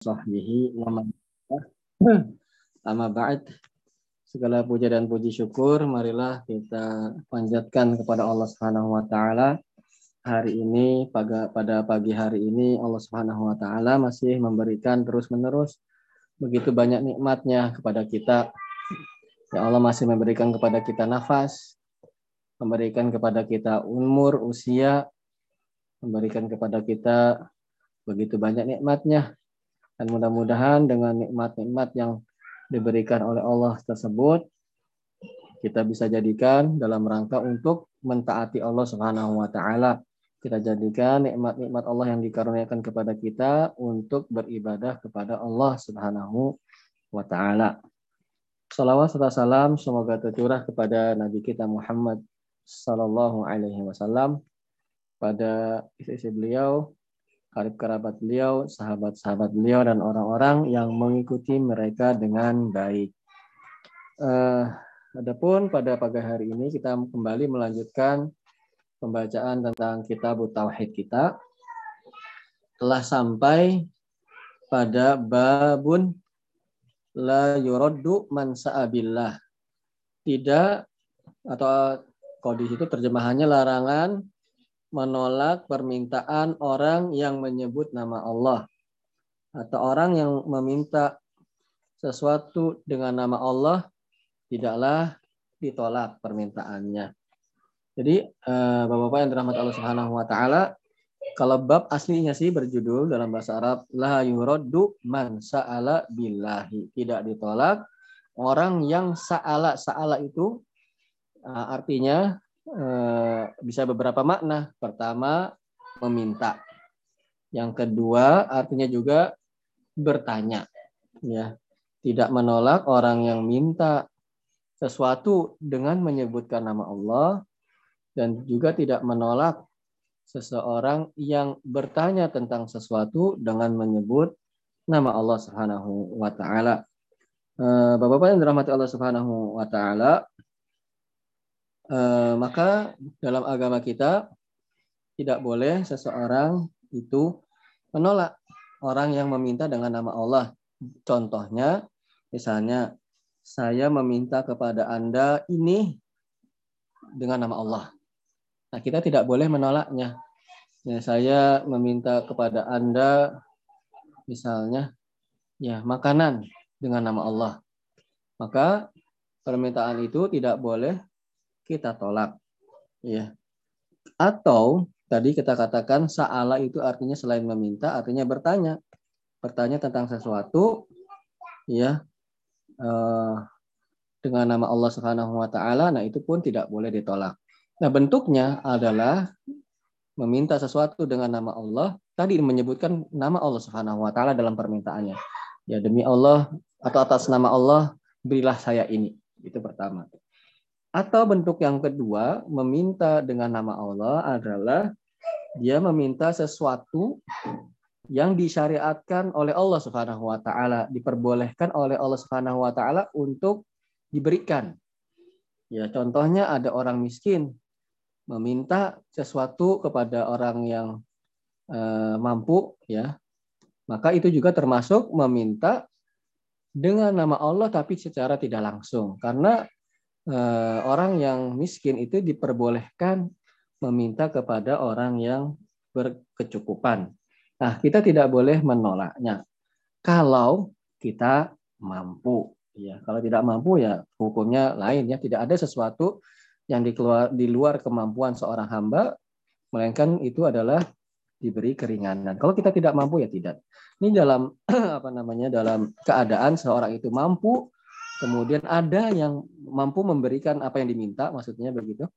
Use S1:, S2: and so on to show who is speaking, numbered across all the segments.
S1: sahbihi wa man Amma ba'd. Segala puja dan puji syukur marilah kita panjatkan kepada Allah Subhanahu wa taala. Hari ini pada pada pagi hari ini Allah Subhanahu wa taala masih memberikan terus-menerus begitu banyak nikmatnya kepada kita. Ya Allah masih memberikan kepada kita nafas, memberikan kepada kita umur, usia, memberikan kepada kita begitu banyak nikmatnya dan mudah-mudahan dengan nikmat-nikmat yang diberikan oleh Allah tersebut, kita bisa jadikan dalam rangka untuk mentaati Allah Subhanahu wa taala. Kita jadikan nikmat-nikmat Allah yang dikaruniakan kepada kita untuk beribadah kepada Allah Subhanahu wa taala. Salawat serta salam semoga tercurah kepada Nabi kita Muhammad sallallahu alaihi wasallam pada istri beliau, karib kerabat beliau, sahabat-sahabat beliau dan orang-orang yang mengikuti mereka dengan baik. Uh, adapun pada pagi hari ini kita kembali melanjutkan pembacaan tentang kitab tauhid kita. Telah sampai pada babun la yuraddu man sa'abillah. Tidak atau kalau di situ terjemahannya larangan menolak permintaan orang yang menyebut nama Allah atau orang yang meminta sesuatu dengan nama Allah tidaklah ditolak permintaannya. Jadi eh, Bapak-bapak yang dirahmati Allah Subhanahu wa taala, kalau bab aslinya sih berjudul dalam bahasa Arab la yuraddu man sa'ala billahi, tidak ditolak orang yang sa'ala sa'ala itu eh, artinya bisa beberapa makna. Pertama, meminta. Yang kedua, artinya juga bertanya. Ya, tidak menolak orang yang minta sesuatu dengan menyebutkan nama Allah dan juga tidak menolak seseorang yang bertanya tentang sesuatu dengan menyebut nama Allah Subhanahu wa taala. Eh, Bapak-bapak yang dirahmati Allah Subhanahu wa taala, Eh, maka dalam agama kita tidak boleh seseorang itu menolak orang yang meminta dengan nama Allah. Contohnya, misalnya saya meminta kepada Anda ini dengan nama Allah. Nah, kita tidak boleh menolaknya. Ya, saya meminta kepada Anda misalnya ya makanan dengan nama Allah. Maka permintaan itu tidak boleh kita tolak. Ya. Atau tadi kita katakan sa'ala itu artinya selain meminta artinya bertanya. Bertanya tentang sesuatu ya eh, dengan nama Allah Subhanahu wa taala nah itu pun tidak boleh ditolak. Nah, bentuknya adalah meminta sesuatu dengan nama Allah, tadi menyebutkan nama Allah Subhanahu wa taala dalam permintaannya. Ya demi Allah atau atas nama Allah berilah saya ini. Itu pertama. Atau bentuk yang kedua, meminta dengan nama Allah adalah dia meminta sesuatu yang disyariatkan oleh Allah Subhanahu wa taala, diperbolehkan oleh Allah Subhanahu wa taala untuk diberikan. Ya, contohnya ada orang miskin meminta sesuatu kepada orang yang eh, mampu ya. Maka itu juga termasuk meminta dengan nama Allah tapi secara tidak langsung karena Eh, orang yang miskin itu diperbolehkan meminta kepada orang yang berkecukupan. Nah, kita tidak boleh menolaknya. Kalau kita mampu, ya. Kalau tidak mampu ya hukumnya lain ya. Tidak ada sesuatu yang dikeluar di luar kemampuan seorang hamba, melainkan itu adalah diberi keringanan. Kalau kita tidak mampu ya tidak. Ini dalam apa namanya dalam keadaan seorang itu mampu Kemudian ada yang mampu memberikan apa yang diminta, maksudnya begitu.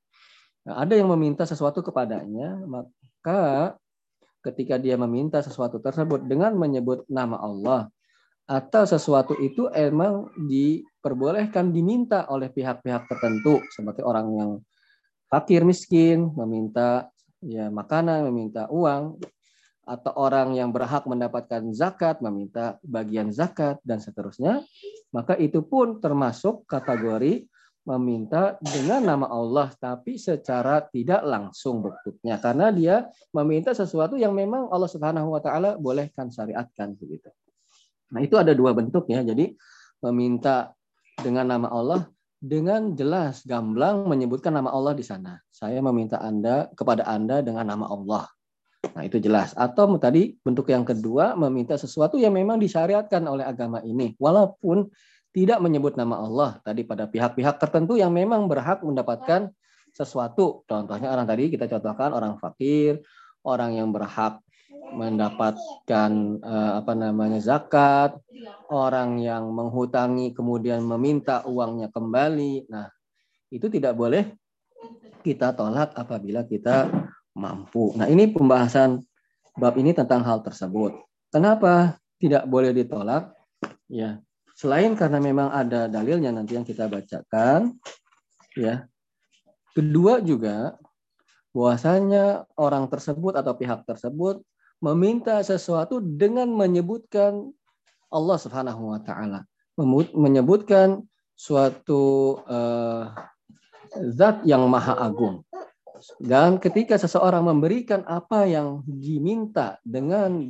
S1: Nah, ada yang meminta sesuatu kepadanya, maka ketika dia meminta sesuatu tersebut dengan menyebut nama Allah atau sesuatu itu emang diperbolehkan diminta oleh pihak-pihak tertentu seperti orang yang fakir miskin meminta ya makanan, meminta uang atau orang yang berhak mendapatkan zakat meminta bagian zakat dan seterusnya, maka itu pun termasuk kategori meminta dengan nama Allah tapi secara tidak langsung bentuknya karena dia meminta sesuatu yang memang Allah Subhanahu wa taala bolehkan syariatkan begitu. Nah, itu ada dua bentuk ya. Jadi meminta dengan nama Allah dengan jelas gamblang menyebutkan nama Allah di sana. Saya meminta Anda kepada Anda dengan nama Allah. Nah, itu jelas. Atau tadi bentuk yang kedua meminta sesuatu yang memang disyariatkan oleh agama ini walaupun tidak menyebut nama Allah tadi pada pihak-pihak tertentu yang memang berhak mendapatkan sesuatu. Contohnya orang tadi kita contohkan orang fakir, orang yang berhak mendapatkan uh, apa namanya zakat, orang yang menghutangi kemudian meminta uangnya kembali. Nah, itu tidak boleh kita tolak apabila kita mampu. Nah, ini pembahasan bab ini tentang hal tersebut. Kenapa tidak boleh ditolak? Ya, selain karena memang ada dalilnya nanti yang kita bacakan, ya. Kedua juga bahwasanya orang tersebut atau pihak tersebut meminta sesuatu dengan menyebutkan Allah Subhanahu wa taala, menyebutkan suatu uh, zat yang maha agung. Dan ketika seseorang memberikan apa yang diminta dengan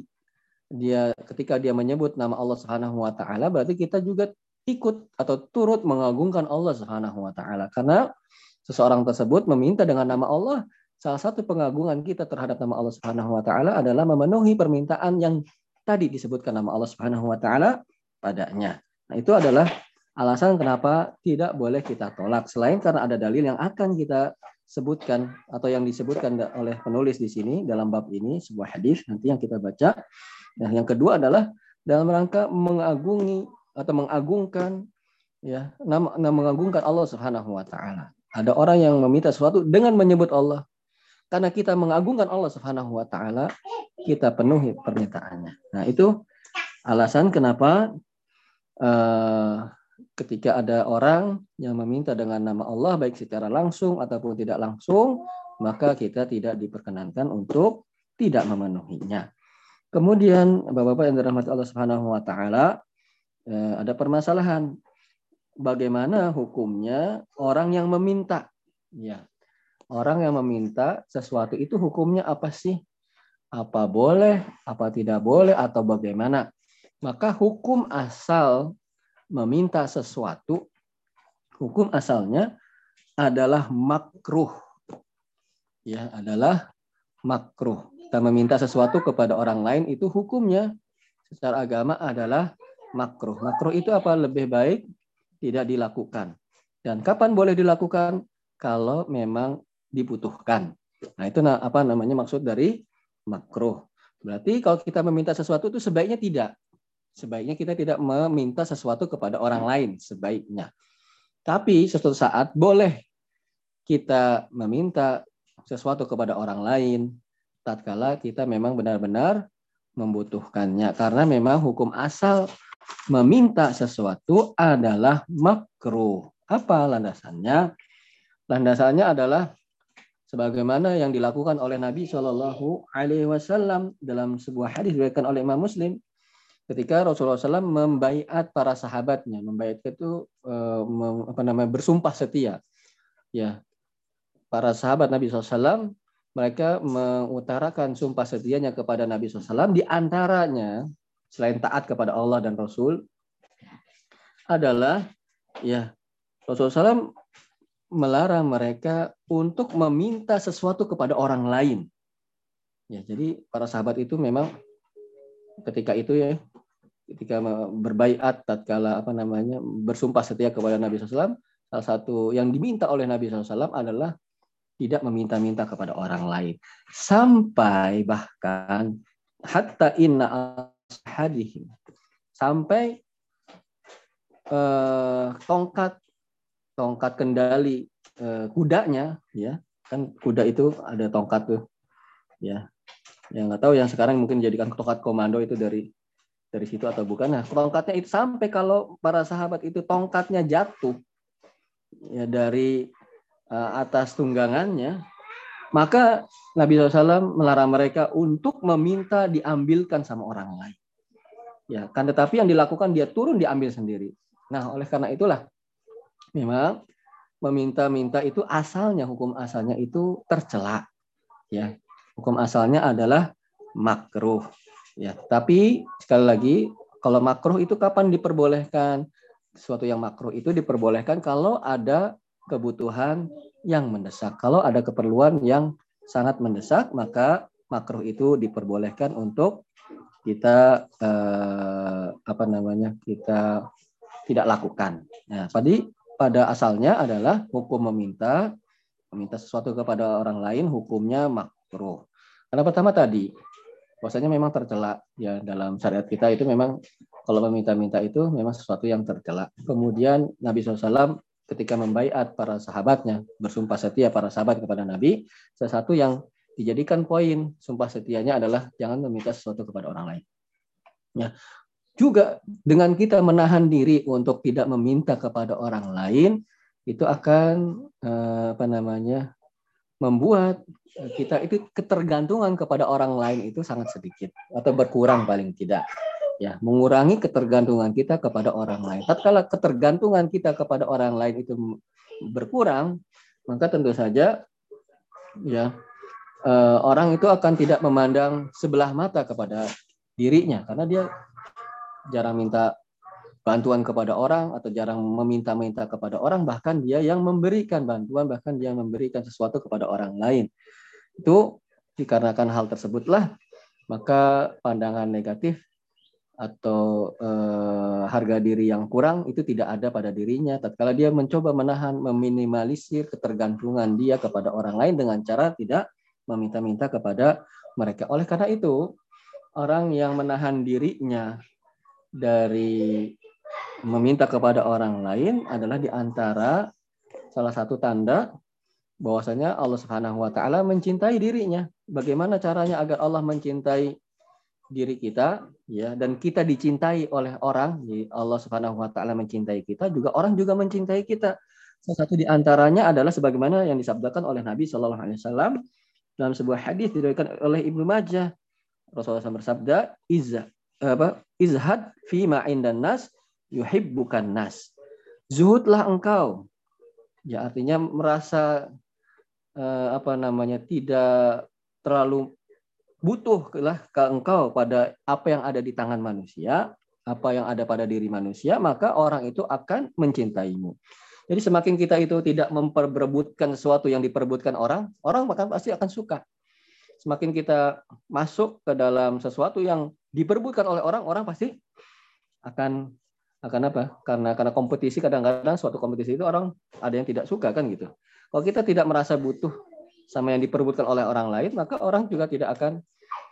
S1: dia ketika dia menyebut nama Allah Subhanahu wa taala berarti kita juga ikut atau turut mengagungkan Allah Subhanahu wa taala karena seseorang tersebut meminta dengan nama Allah salah satu pengagungan kita terhadap nama Allah Subhanahu wa taala adalah memenuhi permintaan yang tadi disebutkan nama Allah Subhanahu wa taala padanya. Nah, itu adalah alasan kenapa tidak boleh kita tolak selain karena ada dalil yang akan kita sebutkan atau yang disebutkan oleh penulis di sini dalam bab ini sebuah hadis nanti yang kita baca. Nah, yang kedua adalah dalam rangka mengagungi atau mengagungkan ya nama, nama mengagungkan Allah Subhanahu wa taala. Ada orang yang meminta sesuatu dengan menyebut Allah. Karena kita mengagungkan Allah Subhanahu wa taala, kita penuhi permintaannya. Nah, itu alasan kenapa uh, ketika ada orang yang meminta dengan nama Allah baik secara langsung ataupun tidak langsung, maka kita tidak diperkenankan untuk tidak memenuhinya. Kemudian Bapak-bapak yang dirahmati Allah Subhanahu wa taala, uh, ada permasalahan bagaimana hukumnya orang yang meminta. Ya, orang yang meminta sesuatu itu hukumnya apa sih? Apa boleh, apa tidak boleh, atau bagaimana? Maka hukum asal meminta sesuatu, hukum asalnya adalah makruh. Ya, adalah makruh. Kita meminta sesuatu kepada orang lain itu hukumnya secara agama adalah makruh. Makruh itu apa? Lebih baik tidak dilakukan. Dan kapan boleh dilakukan? Kalau memang dibutuhkan. Nah, itu apa namanya maksud dari makruh. Berarti kalau kita meminta sesuatu itu sebaiknya tidak. Sebaiknya kita tidak meminta sesuatu kepada orang lain sebaiknya. Tapi sesuatu saat boleh kita meminta sesuatu kepada orang lain tatkala kita memang benar-benar membutuhkannya karena memang hukum asal meminta sesuatu adalah makruh. Apa landasannya? Landasannya adalah sebagaimana yang dilakukan oleh Nabi Shallallahu Alaihi Wasallam dalam sebuah hadis diriwayatkan oleh Imam Muslim ketika Rasulullah SAW membaiat para sahabatnya, membaiat itu eh, apa namanya bersumpah setia, ya para sahabat Nabi SAW mereka mengutarakan sumpah setianya kepada Nabi SAW di antaranya selain taat kepada Allah dan Rasul adalah ya Rasulullah SAW melarang mereka untuk meminta sesuatu kepada orang lain. Ya, jadi para sahabat itu memang ketika itu ya, ketika berbaiat tatkala apa namanya bersumpah setia kepada Nabi SAW, salah satu yang diminta oleh Nabi SAW adalah tidak meminta-minta kepada orang lain. Sampai bahkan hatta inna hadihim sampai eh, tongkat tongkat kendali uh, kudanya ya. Kan kuda itu ada tongkat tuh ya. Yang nggak tahu yang sekarang mungkin jadikan tongkat komando itu dari dari situ atau bukan nah tongkatnya itu sampai kalau para sahabat itu tongkatnya jatuh ya dari uh, atas tunggangannya maka Nabi SAW melarang mereka untuk meminta diambilkan sama orang lain. Ya, kan tetapi yang dilakukan dia turun diambil sendiri. Nah, oleh karena itulah memang meminta-minta itu asalnya hukum asalnya itu tercela ya hukum asalnya adalah makruh ya tapi sekali lagi Kalau makruh itu kapan diperbolehkan? Suatu yang makruh itu diperbolehkan kalau ada kebutuhan yang mendesak. Kalau ada keperluan yang sangat mendesak, maka makruh itu diperbolehkan untuk kita eh, apa namanya kita tidak lakukan. Nah, tadi pada asalnya adalah hukum meminta meminta sesuatu kepada orang lain hukumnya makruh. Karena pertama tadi bahwasanya memang tercela ya dalam syariat kita itu memang kalau meminta-minta itu memang sesuatu yang tercela. Kemudian Nabi SAW ketika membaiat para sahabatnya bersumpah setia para sahabat kepada Nabi, satu yang dijadikan poin sumpah setianya adalah jangan meminta sesuatu kepada orang lain. Ya, juga dengan kita menahan diri untuk tidak meminta kepada orang lain itu akan eh, apa namanya membuat kita itu ketergantungan kepada orang lain itu sangat sedikit atau berkurang paling tidak ya mengurangi ketergantungan kita kepada orang lain. Tatkala ketergantungan kita kepada orang lain itu berkurang, maka tentu saja ya eh, orang itu akan tidak memandang sebelah mata kepada dirinya karena dia jarang minta bantuan kepada orang atau jarang meminta-minta kepada orang bahkan dia yang memberikan bantuan bahkan dia memberikan sesuatu kepada orang lain. Itu dikarenakan hal tersebutlah maka pandangan negatif atau eh, harga diri yang kurang itu tidak ada pada dirinya. Tatkala dia mencoba menahan meminimalisir ketergantungan dia kepada orang lain dengan cara tidak meminta-minta kepada mereka. Oleh karena itu orang yang menahan dirinya dari meminta kepada orang lain adalah di antara salah satu tanda bahwasanya Allah Subhanahu wa taala mencintai dirinya. Bagaimana caranya agar Allah mencintai diri kita ya dan kita dicintai oleh orang, jadi Allah Subhanahu wa taala mencintai kita, juga orang juga mencintai kita. Salah satu di antaranya adalah sebagaimana yang disabdakan oleh Nabi Shallallahu alaihi wasallam dalam sebuah hadis diriwayatkan oleh Ibnu Majah. Rasulullah SAW bersabda, "Izza apa izhad fi ma indan nas yuhibbukan nas. Zuhudlah engkau. Ya artinya merasa eh, apa namanya tidak terlalu butuh lah ke engkau pada apa yang ada di tangan manusia, apa yang ada pada diri manusia, maka orang itu akan mencintaimu. Jadi semakin kita itu tidak memperebutkan sesuatu yang diperebutkan orang, orang maka pasti akan suka. Semakin kita masuk ke dalam sesuatu yang diperbutkan oleh orang, orang pasti akan akan apa? Karena karena kompetisi kadang-kadang suatu kompetisi itu orang ada yang tidak suka kan gitu. Kalau kita tidak merasa butuh sama yang diperbutkan oleh orang lain, maka orang juga tidak akan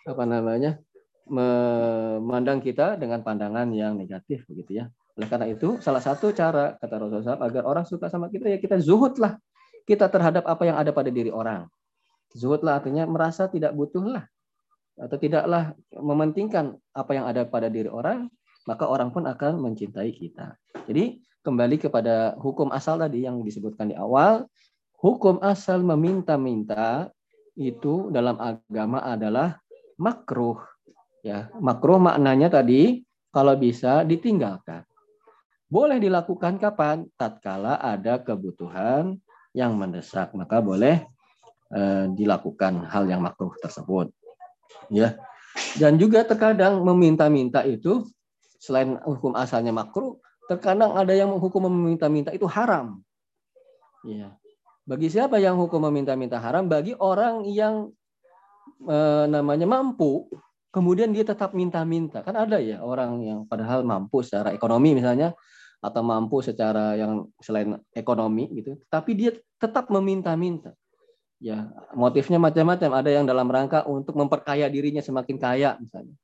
S1: apa namanya memandang kita dengan pandangan yang negatif begitu ya. Oleh karena itu salah satu cara kata Rasulullah SAW, agar orang suka sama kita ya kita zuhudlah kita terhadap apa yang ada pada diri orang. Zuhudlah artinya merasa tidak butuhlah atau tidaklah mementingkan apa yang ada pada diri orang, maka orang pun akan mencintai kita. Jadi kembali kepada hukum asal tadi yang disebutkan di awal, hukum asal meminta-minta itu dalam agama adalah makruh. Ya, makruh maknanya tadi kalau bisa ditinggalkan. Boleh dilakukan kapan? Tatkala ada kebutuhan yang mendesak, maka boleh eh, dilakukan hal yang makruh tersebut ya dan juga terkadang meminta-minta itu selain hukum asalnya makruh terkadang ada yang hukum meminta-minta itu haram. Ya bagi siapa yang hukum meminta-minta haram? Bagi orang yang e, namanya mampu kemudian dia tetap minta-minta. Kan ada ya orang yang padahal mampu secara ekonomi misalnya atau mampu secara yang selain ekonomi gitu tapi dia tetap meminta-minta. Ya motifnya macam-macam. Ada yang dalam rangka untuk memperkaya dirinya semakin kaya misalnya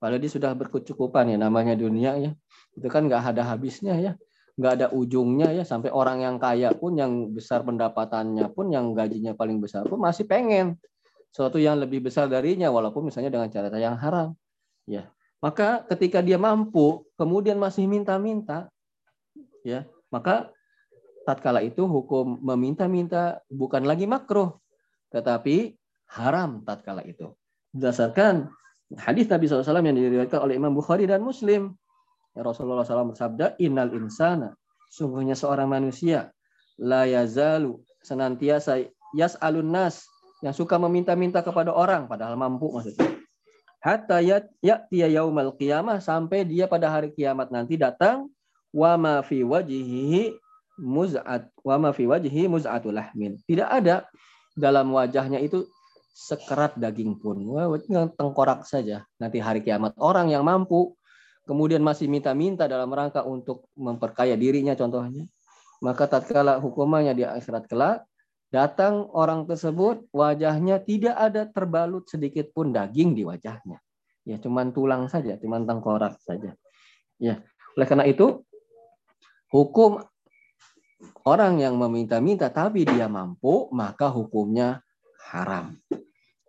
S1: padahal dia sudah berkecukupan ya namanya dunia ya. Itu kan nggak ada habisnya ya. Nggak ada ujungnya ya. Sampai orang yang kaya pun yang besar pendapatannya pun yang gajinya paling besar pun masih pengen sesuatu yang lebih besar darinya walaupun misalnya dengan cara yang haram ya. Maka ketika dia mampu kemudian masih minta-minta ya maka tatkala itu hukum meminta-minta bukan lagi makruh, tetapi haram tatkala itu. Berdasarkan hadis Nabi SAW yang diriwayatkan oleh Imam Bukhari dan Muslim. Ya Rasulullah SAW bersabda, Innal insana, sungguhnya seorang manusia, la yazalu, senantiasa yas'alun nas, yang suka meminta-minta kepada orang, padahal mampu maksudnya. hatta ya'tiya yaumal qiyamah sampai dia pada hari kiamat nanti datang wa ma fi wajhihi muz'at wa ma fi wajhihi muz'atul lahmin. Tidak ada dalam wajahnya itu sekerat daging pun. Wah, tengkorak saja. Nanti hari kiamat orang yang mampu kemudian masih minta-minta dalam rangka untuk memperkaya dirinya contohnya, maka tatkala hukumannya di akhirat kelak Datang orang tersebut, wajahnya tidak ada terbalut sedikit pun daging di wajahnya. Ya, cuman tulang saja, cuman tengkorak saja. Ya, oleh karena itu hukum orang yang meminta-minta tapi dia mampu, maka hukumnya haram.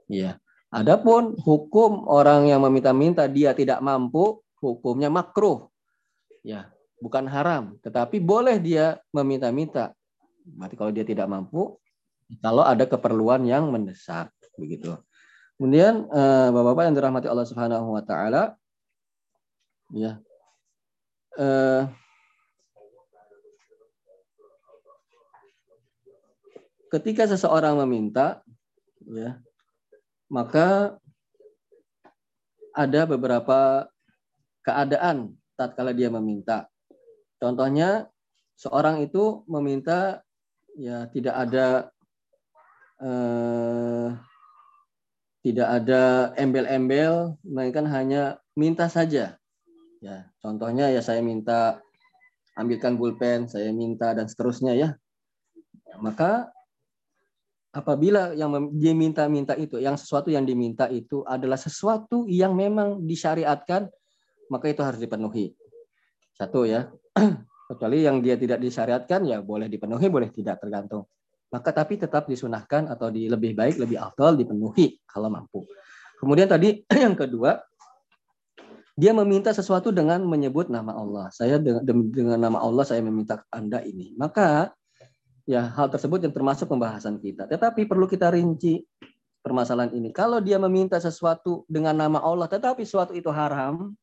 S1: Ya. Adapun hukum orang yang meminta-minta dia tidak mampu, hukumnya makruh. Ya, bukan haram, tetapi boleh dia meminta-minta. Berarti kalau dia tidak mampu, kalau ada keperluan yang mendesak begitu. Kemudian eh, Bapak-bapak yang dirahmati Allah Subhanahu wa taala ya. Eh, ketika seseorang meminta ya, maka ada beberapa keadaan tatkala dia meminta. Contohnya seorang itu meminta ya tidak ada eh, tidak ada embel-embel, melainkan hanya minta saja. Ya, contohnya ya saya minta ambilkan pulpen, saya minta dan seterusnya ya. Maka apabila yang diminta-minta itu, yang sesuatu yang diminta itu adalah sesuatu yang memang disyariatkan, maka itu harus dipenuhi. Satu ya. Kecuali yang dia tidak disyariatkan ya boleh dipenuhi, boleh tidak tergantung maka tapi tetap disunahkan atau di lebih baik lebih afdal dipenuhi kalau mampu. Kemudian tadi yang kedua dia meminta sesuatu dengan menyebut nama Allah. Saya dengan nama Allah saya meminta Anda ini. Maka ya hal tersebut yang termasuk pembahasan kita. Tetapi perlu kita rinci permasalahan ini. Kalau dia meminta sesuatu dengan nama Allah tetapi sesuatu itu haram,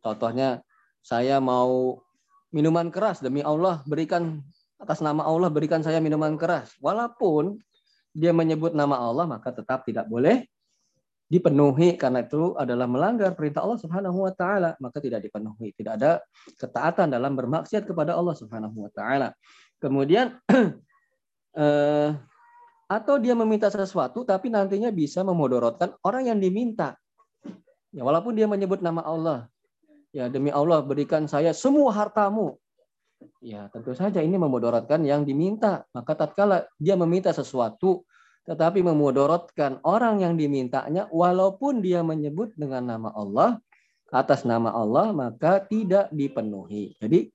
S1: contohnya saya mau minuman keras demi Allah berikan atas nama Allah berikan saya minuman keras. Walaupun dia menyebut nama Allah maka tetap tidak boleh dipenuhi karena itu adalah melanggar perintah Allah Subhanahu wa taala, maka tidak dipenuhi. Tidak ada ketaatan dalam bermaksiat kepada Allah Subhanahu wa taala. Kemudian eh, atau dia meminta sesuatu tapi nantinya bisa memodorotkan orang yang diminta. Ya walaupun dia menyebut nama Allah. Ya demi Allah berikan saya semua hartamu. Ya, tentu saja ini memudaratkan yang diminta. Maka tatkala dia meminta sesuatu tetapi memudaratkan orang yang dimintanya walaupun dia menyebut dengan nama Allah atas nama Allah maka tidak dipenuhi. Jadi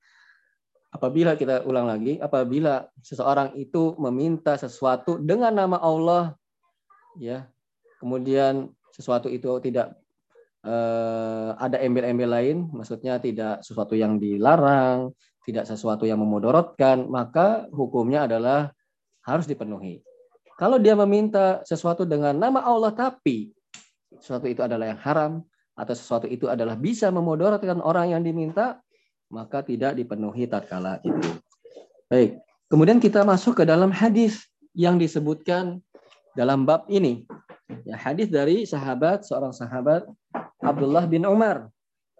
S1: apabila kita ulang lagi, apabila seseorang itu meminta sesuatu dengan nama Allah ya, kemudian sesuatu itu tidak eh, ada embel-embel lain, maksudnya tidak sesuatu yang dilarang, tidak sesuatu yang memudorotkan, maka hukumnya adalah harus dipenuhi. Kalau dia meminta sesuatu dengan nama Allah tapi sesuatu itu adalah yang haram atau sesuatu itu adalah bisa memudorotkan orang yang diminta, maka tidak dipenuhi tatkala itu. Baik. Kemudian kita masuk ke dalam hadis yang disebutkan dalam bab ini. Ya, hadis dari sahabat seorang sahabat Abdullah bin Umar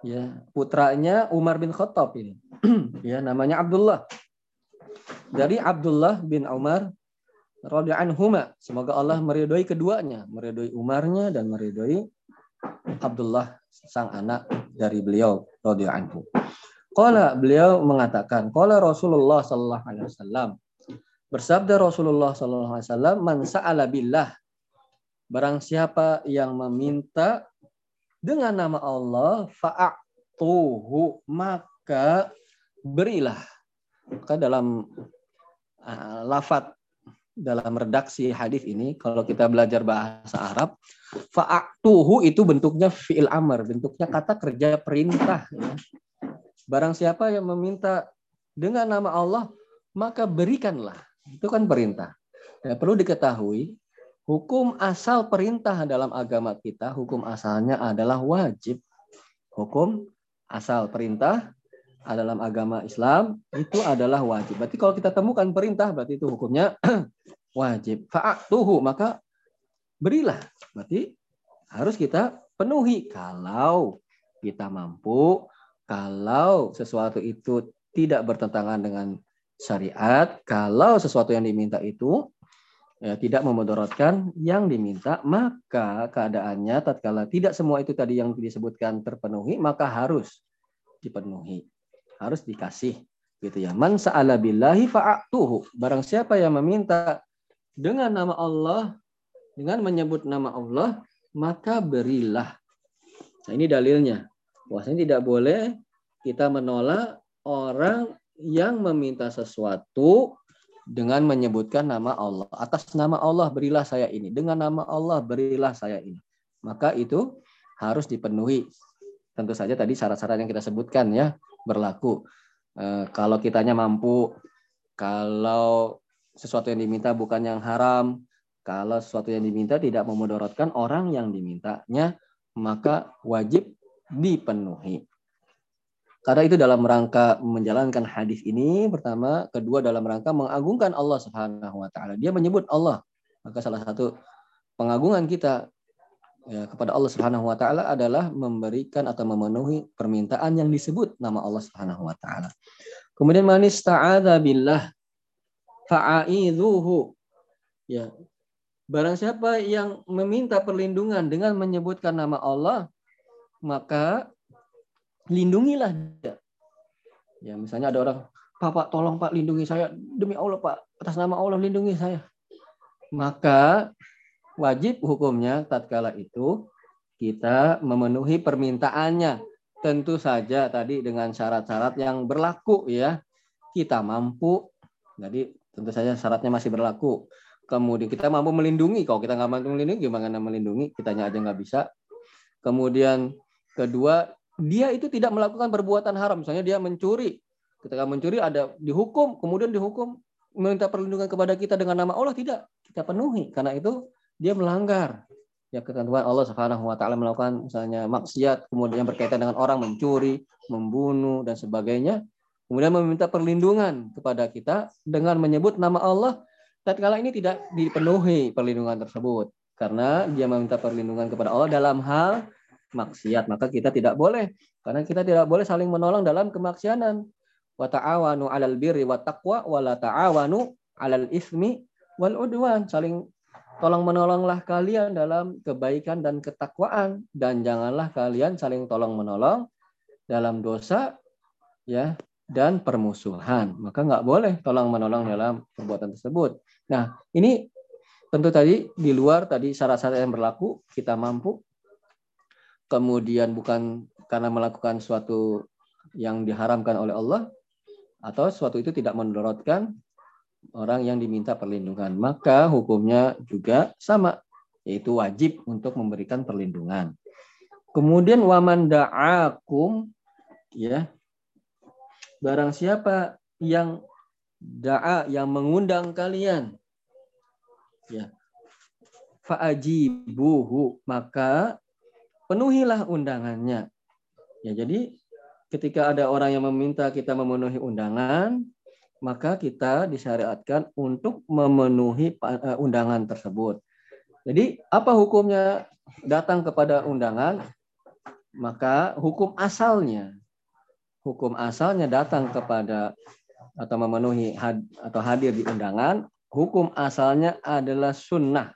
S1: ya putranya Umar bin Khattab ini ya namanya Abdullah dari Abdullah bin Umar radhiyallahu semoga Allah meridhoi keduanya meridhoi Umarnya dan meridhoi Abdullah sang anak dari beliau radhiyallahu Qala beliau mengatakan qala Rasulullah sallallahu alaihi wasallam. Bersabda Rasulullah sallallahu alaihi wasallam man sa'ala billah. Barang siapa yang meminta dengan nama Allah fa'atuhu maka berilah. Maka dalam uh, lafat dalam redaksi hadis ini kalau kita belajar bahasa Arab fa'atuhu itu bentuknya fi'il amr bentuknya kata kerja perintah ya. Barang siapa yang meminta dengan nama Allah maka berikanlah itu kan perintah ya, perlu diketahui Hukum asal perintah dalam agama kita, hukum asalnya adalah wajib. Hukum asal perintah dalam agama Islam itu adalah wajib. Berarti kalau kita temukan perintah berarti itu hukumnya wajib. Fa'atuhu maka berilah. Berarti harus kita dipenuhi kalau kita mampu, kalau sesuatu itu tidak bertentangan dengan syariat, kalau sesuatu yang diminta itu ya, tidak memudaratkan yang diminta, maka keadaannya tatkala tidak semua itu tadi yang disebutkan terpenuhi, maka harus dipenuhi. Harus dikasih gitu ya. Man sa'ala billahi fa'atuhu. Barang siapa yang meminta dengan nama Allah, dengan menyebut nama Allah, maka berilah. Nah, ini dalilnya. Bahwasanya tidak boleh kita menolak orang yang meminta sesuatu dengan menyebutkan nama Allah. Atas nama Allah berilah saya ini. Dengan nama Allah berilah saya ini. Maka itu harus dipenuhi. Tentu saja tadi syarat-syarat yang kita sebutkan ya berlaku. E, kalau kitanya mampu, kalau sesuatu yang diminta bukan yang haram, kalau sesuatu yang diminta tidak memudaratkan orang yang dimintanya, maka wajib dipenuhi. Karena itu dalam rangka menjalankan hadis ini pertama, kedua dalam rangka mengagungkan Allah Subhanahu wa taala. Dia menyebut Allah. Maka salah satu pengagungan kita ya, kepada Allah Subhanahu wa taala adalah memberikan atau memenuhi permintaan yang disebut nama Allah Subhanahu wa taala. Kemudian manis ta'adza billah fa'idhuhu. Ya. Barang siapa yang meminta perlindungan dengan menyebutkan nama Allah, maka lindungilah dia. Ya, misalnya ada orang, Pak, tolong Pak lindungi saya. Demi Allah Pak, atas nama Allah lindungi saya. Maka wajib hukumnya tatkala itu kita memenuhi permintaannya. Tentu saja tadi dengan syarat-syarat yang berlaku ya. Kita mampu, jadi tentu saja syaratnya masih berlaku. Kemudian kita mampu melindungi. Kalau kita nggak mampu melindungi, gimana melindungi? Kitanya aja nggak bisa. Kemudian kedua dia itu tidak melakukan perbuatan haram. Misalnya dia mencuri. Ketika mencuri ada dihukum, kemudian dihukum meminta perlindungan kepada kita dengan nama Allah tidak kita penuhi karena itu dia melanggar ya ketentuan Allah Subhanahu wa taala melakukan misalnya maksiat kemudian berkaitan dengan orang mencuri, membunuh dan sebagainya kemudian meminta perlindungan kepada kita dengan menyebut nama Allah tatkala ini tidak dipenuhi perlindungan tersebut karena dia meminta perlindungan kepada Allah dalam hal maksiat maka kita tidak boleh. Karena kita tidak boleh saling menolong dalam kemaksiatan. Wa ta'awanu 'alal birri wa taqwa wa la ta'awanu 'alal ismi wal udwan. Saling tolong menolonglah kalian dalam kebaikan dan ketakwaan. Dan janganlah kalian saling tolong menolong dalam dosa ya dan permusuhan. Maka nggak boleh tolong menolong dalam perbuatan tersebut. Nah ini tentu tadi di luar tadi syarat-syarat yang berlaku kita mampu kemudian bukan karena melakukan suatu yang diharamkan oleh Allah atau suatu itu tidak menurutkan orang yang diminta perlindungan, maka hukumnya juga sama, yaitu wajib untuk memberikan perlindungan. Kemudian waman da'akum ya. Barang siapa yang da'a yang mengundang kalian ya. Fa'ajibuhu maka penuhilah undangannya. Ya, jadi ketika ada orang yang meminta kita memenuhi undangan, maka kita disyariatkan untuk memenuhi eh, undangan tersebut. Jadi apa hukumnya datang kepada undangan? Maka hukum asalnya, hukum asalnya datang kepada atau memenuhi had, atau hadir di undangan, hukum asalnya adalah sunnah,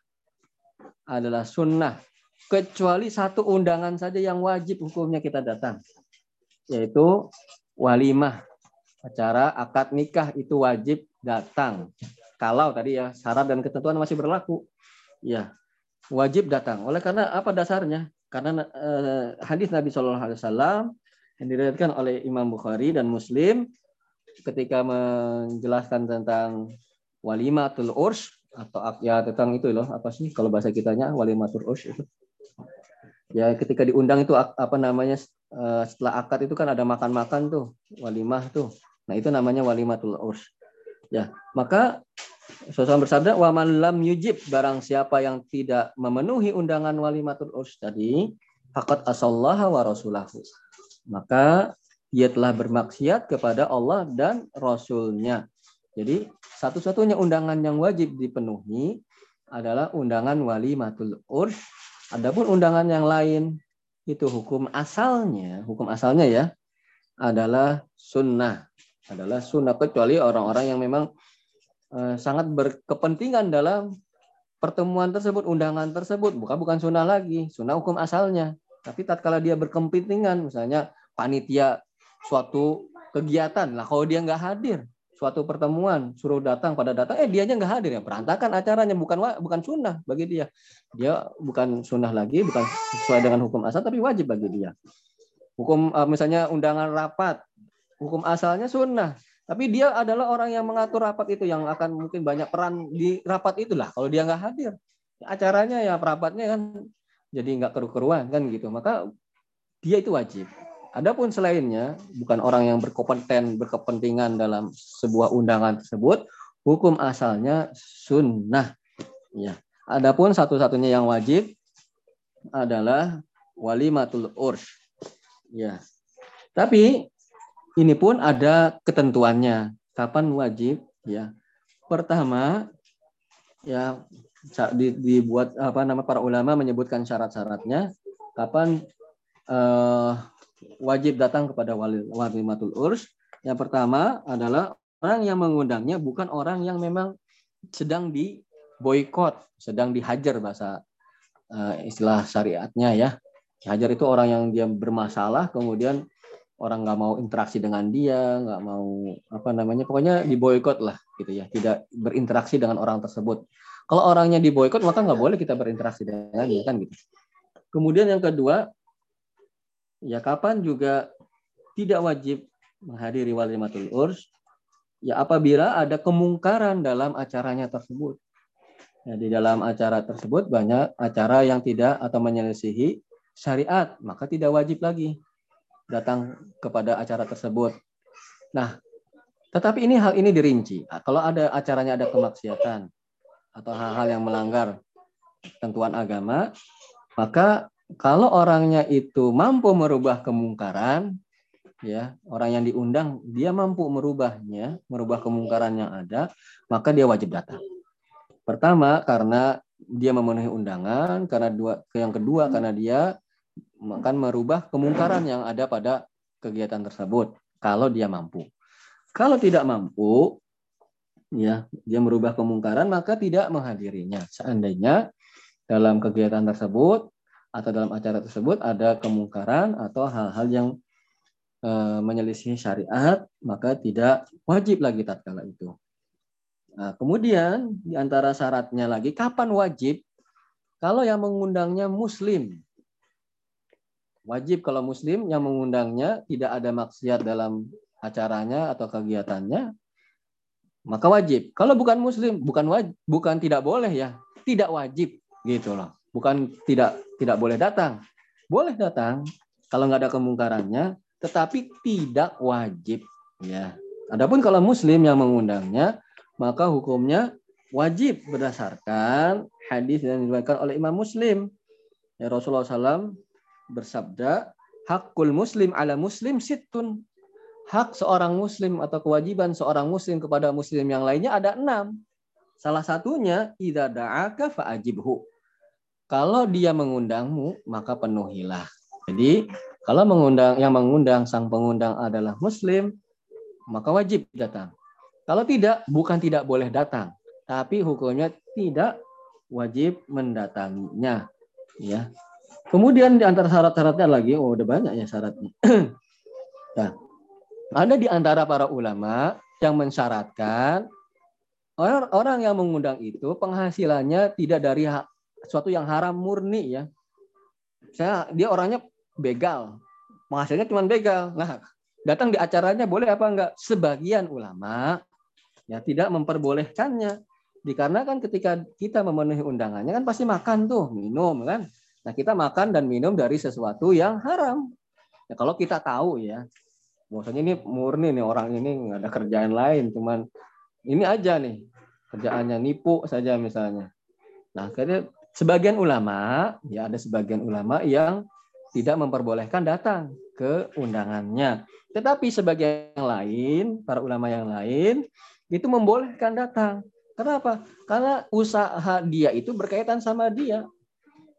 S1: adalah sunnah kecuali satu undangan saja yang wajib hukumnya kita datang yaitu walimah acara akad nikah itu wajib datang. Kalau tadi ya syarat dan ketentuan masih berlaku. Ya wajib datang. Oleh karena apa dasarnya? Karena eh, hadis Nabi Shallallahu Alaihi Wasallam yang diriwayatkan oleh Imam Bukhari dan Muslim ketika menjelaskan tentang walimatul urs atau ya tentang itu loh apa sih kalau bahasa kitanya walimatul urs itu ya ketika diundang itu apa namanya eh, setelah akad itu kan ada makan-makan tuh walimah tuh. Nah itu namanya walimatul urs. Ya maka Sesuatu bersabda wa man lam yujib barang siapa yang tidak memenuhi undangan walimatul urs tadi fakat asallaha wa rasulahu. Maka dia telah bermaksiat kepada Allah dan Rasulnya. Jadi satu-satunya undangan yang wajib dipenuhi adalah undangan walimatul urs Adapun undangan yang lain itu hukum asalnya, hukum asalnya ya adalah sunnah, adalah sunnah kecuali orang-orang yang memang eh, sangat berkepentingan dalam pertemuan tersebut, undangan tersebut, bukan bukan sunnah lagi, sunnah hukum asalnya. Tapi tatkala dia berkepentingan, misalnya panitia suatu kegiatan, lah kalau dia nggak hadir, suatu pertemuan suruh datang pada datang eh dianya nggak hadir ya. Berantakan acaranya bukan bukan sunnah bagi dia. Dia bukan sunnah lagi bukan sesuai dengan hukum asal tapi wajib bagi dia. Hukum uh, misalnya undangan rapat hukum asalnya sunnah. Tapi dia adalah orang yang mengatur rapat itu yang akan mungkin banyak peran di rapat itulah. Kalau dia nggak hadir acaranya ya rapatnya kan jadi nggak keru-keruan kan gitu. Maka dia itu wajib Adapun selainnya, bukan orang yang berkompeten, berkepentingan dalam sebuah undangan tersebut, hukum asalnya sunnah. Ya. Adapun satu-satunya yang wajib adalah walimatul urs. Ya. Tapi ini pun ada ketentuannya. Kapan wajib? Ya. Pertama, ya dibuat apa nama para ulama menyebutkan syarat-syaratnya. Kapan eh, wajib datang kepada wali walimatul urs. Yang pertama adalah orang yang mengundangnya bukan orang yang memang sedang di boykot, sedang dihajar bahasa uh, istilah syariatnya ya. Hajar itu orang yang dia bermasalah, kemudian orang nggak mau interaksi dengan dia, nggak mau apa namanya, pokoknya diboykot lah gitu ya, tidak berinteraksi dengan orang tersebut. Kalau orangnya diboykot maka nggak boleh kita berinteraksi dengan dia kan gitu. Kemudian yang kedua ya kapan juga tidak wajib menghadiri walimatul urs ya apabila ada kemungkaran dalam acaranya tersebut. Ya, di dalam acara tersebut banyak acara yang tidak atau menyelisihi syariat, maka tidak wajib lagi datang kepada acara tersebut. Nah, tetapi ini hal ini dirinci. Kalau ada acaranya ada kemaksiatan atau hal-hal yang melanggar tentuan agama, maka kalau orangnya itu mampu merubah kemungkaran, ya orang yang diundang dia mampu merubahnya, merubah kemungkaran yang ada, maka dia wajib datang. Pertama karena dia memenuhi undangan, karena dua yang kedua karena dia akan merubah kemungkaran yang ada pada kegiatan tersebut kalau dia mampu. Kalau tidak mampu, ya dia merubah kemungkaran maka tidak menghadirinya. Seandainya dalam kegiatan tersebut atau dalam acara tersebut ada kemungkaran atau hal-hal yang e, menyelisih syariat, maka tidak wajib lagi tatkala itu. Nah, kemudian di antara syaratnya lagi kapan wajib? Kalau yang mengundangnya muslim. Wajib kalau muslim yang mengundangnya tidak ada maksiat dalam acaranya atau kegiatannya, maka wajib. Kalau bukan muslim, bukan wajib, bukan tidak boleh ya, tidak wajib gitu loh bukan tidak tidak boleh datang. Boleh datang kalau nggak ada kemungkarannya, tetapi tidak wajib ya. Adapun kalau muslim yang mengundangnya, maka hukumnya wajib berdasarkan hadis yang diriwayatkan oleh Imam Muslim. Ya Rasulullah SAW bersabda, hakul muslim ala muslim situn. Hak seorang muslim atau kewajiban seorang muslim kepada muslim yang lainnya ada enam. Salah satunya, idza da'aka fa'ajibhu kalau dia mengundangmu, maka penuhilah. Jadi, kalau mengundang yang mengundang sang pengundang adalah muslim, maka wajib datang. Kalau tidak, bukan tidak boleh datang, tapi hukumnya tidak wajib mendatanginya. Ya. Kemudian di antara syarat-syaratnya lagi, oh udah banyak ya syaratnya. nah, ada di antara para ulama yang mensyaratkan orang orang yang mengundang itu penghasilannya tidak dari sesuatu yang haram murni ya. Saya dia orangnya begal. Menghasilnya cuma begal. Nah, datang di acaranya boleh apa enggak? Sebagian ulama ya tidak memperbolehkannya. Dikarenakan ketika kita memenuhi undangannya kan pasti makan tuh, minum kan. Nah, kita makan dan minum dari sesuatu yang haram. Ya, kalau kita tahu ya, bahwasanya ini murni nih orang ini nggak ada kerjaan lain, cuman ini aja nih kerjaannya nipu saja misalnya. Nah, karena Sebagian ulama, ya ada sebagian ulama yang tidak memperbolehkan datang ke undangannya. Tetapi sebagian yang lain, para ulama yang lain, itu membolehkan datang. Kenapa? Karena usaha dia itu berkaitan sama dia.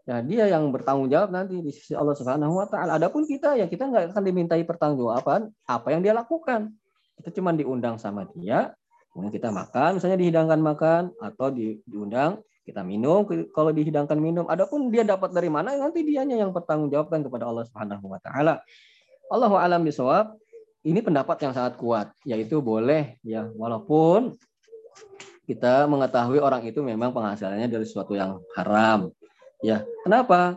S1: Ya, dia yang bertanggung jawab nanti di sisi Allah Subhanahu wa taala. Adapun kita ya kita nggak akan dimintai pertanggungjawaban apa yang dia lakukan. Kita cuma diundang sama dia, kemudian kita makan, misalnya dihidangkan makan atau di, diundang kita minum kalau dihidangkan minum. Adapun dia dapat dari mana nanti dianya yang bertanggung jawabkan kepada Allah Subhanahu wa taala. Allahu alam bisawab. Ini pendapat yang sangat kuat, yaitu boleh ya walaupun kita mengetahui orang itu memang penghasilannya dari sesuatu yang haram Ya, kenapa?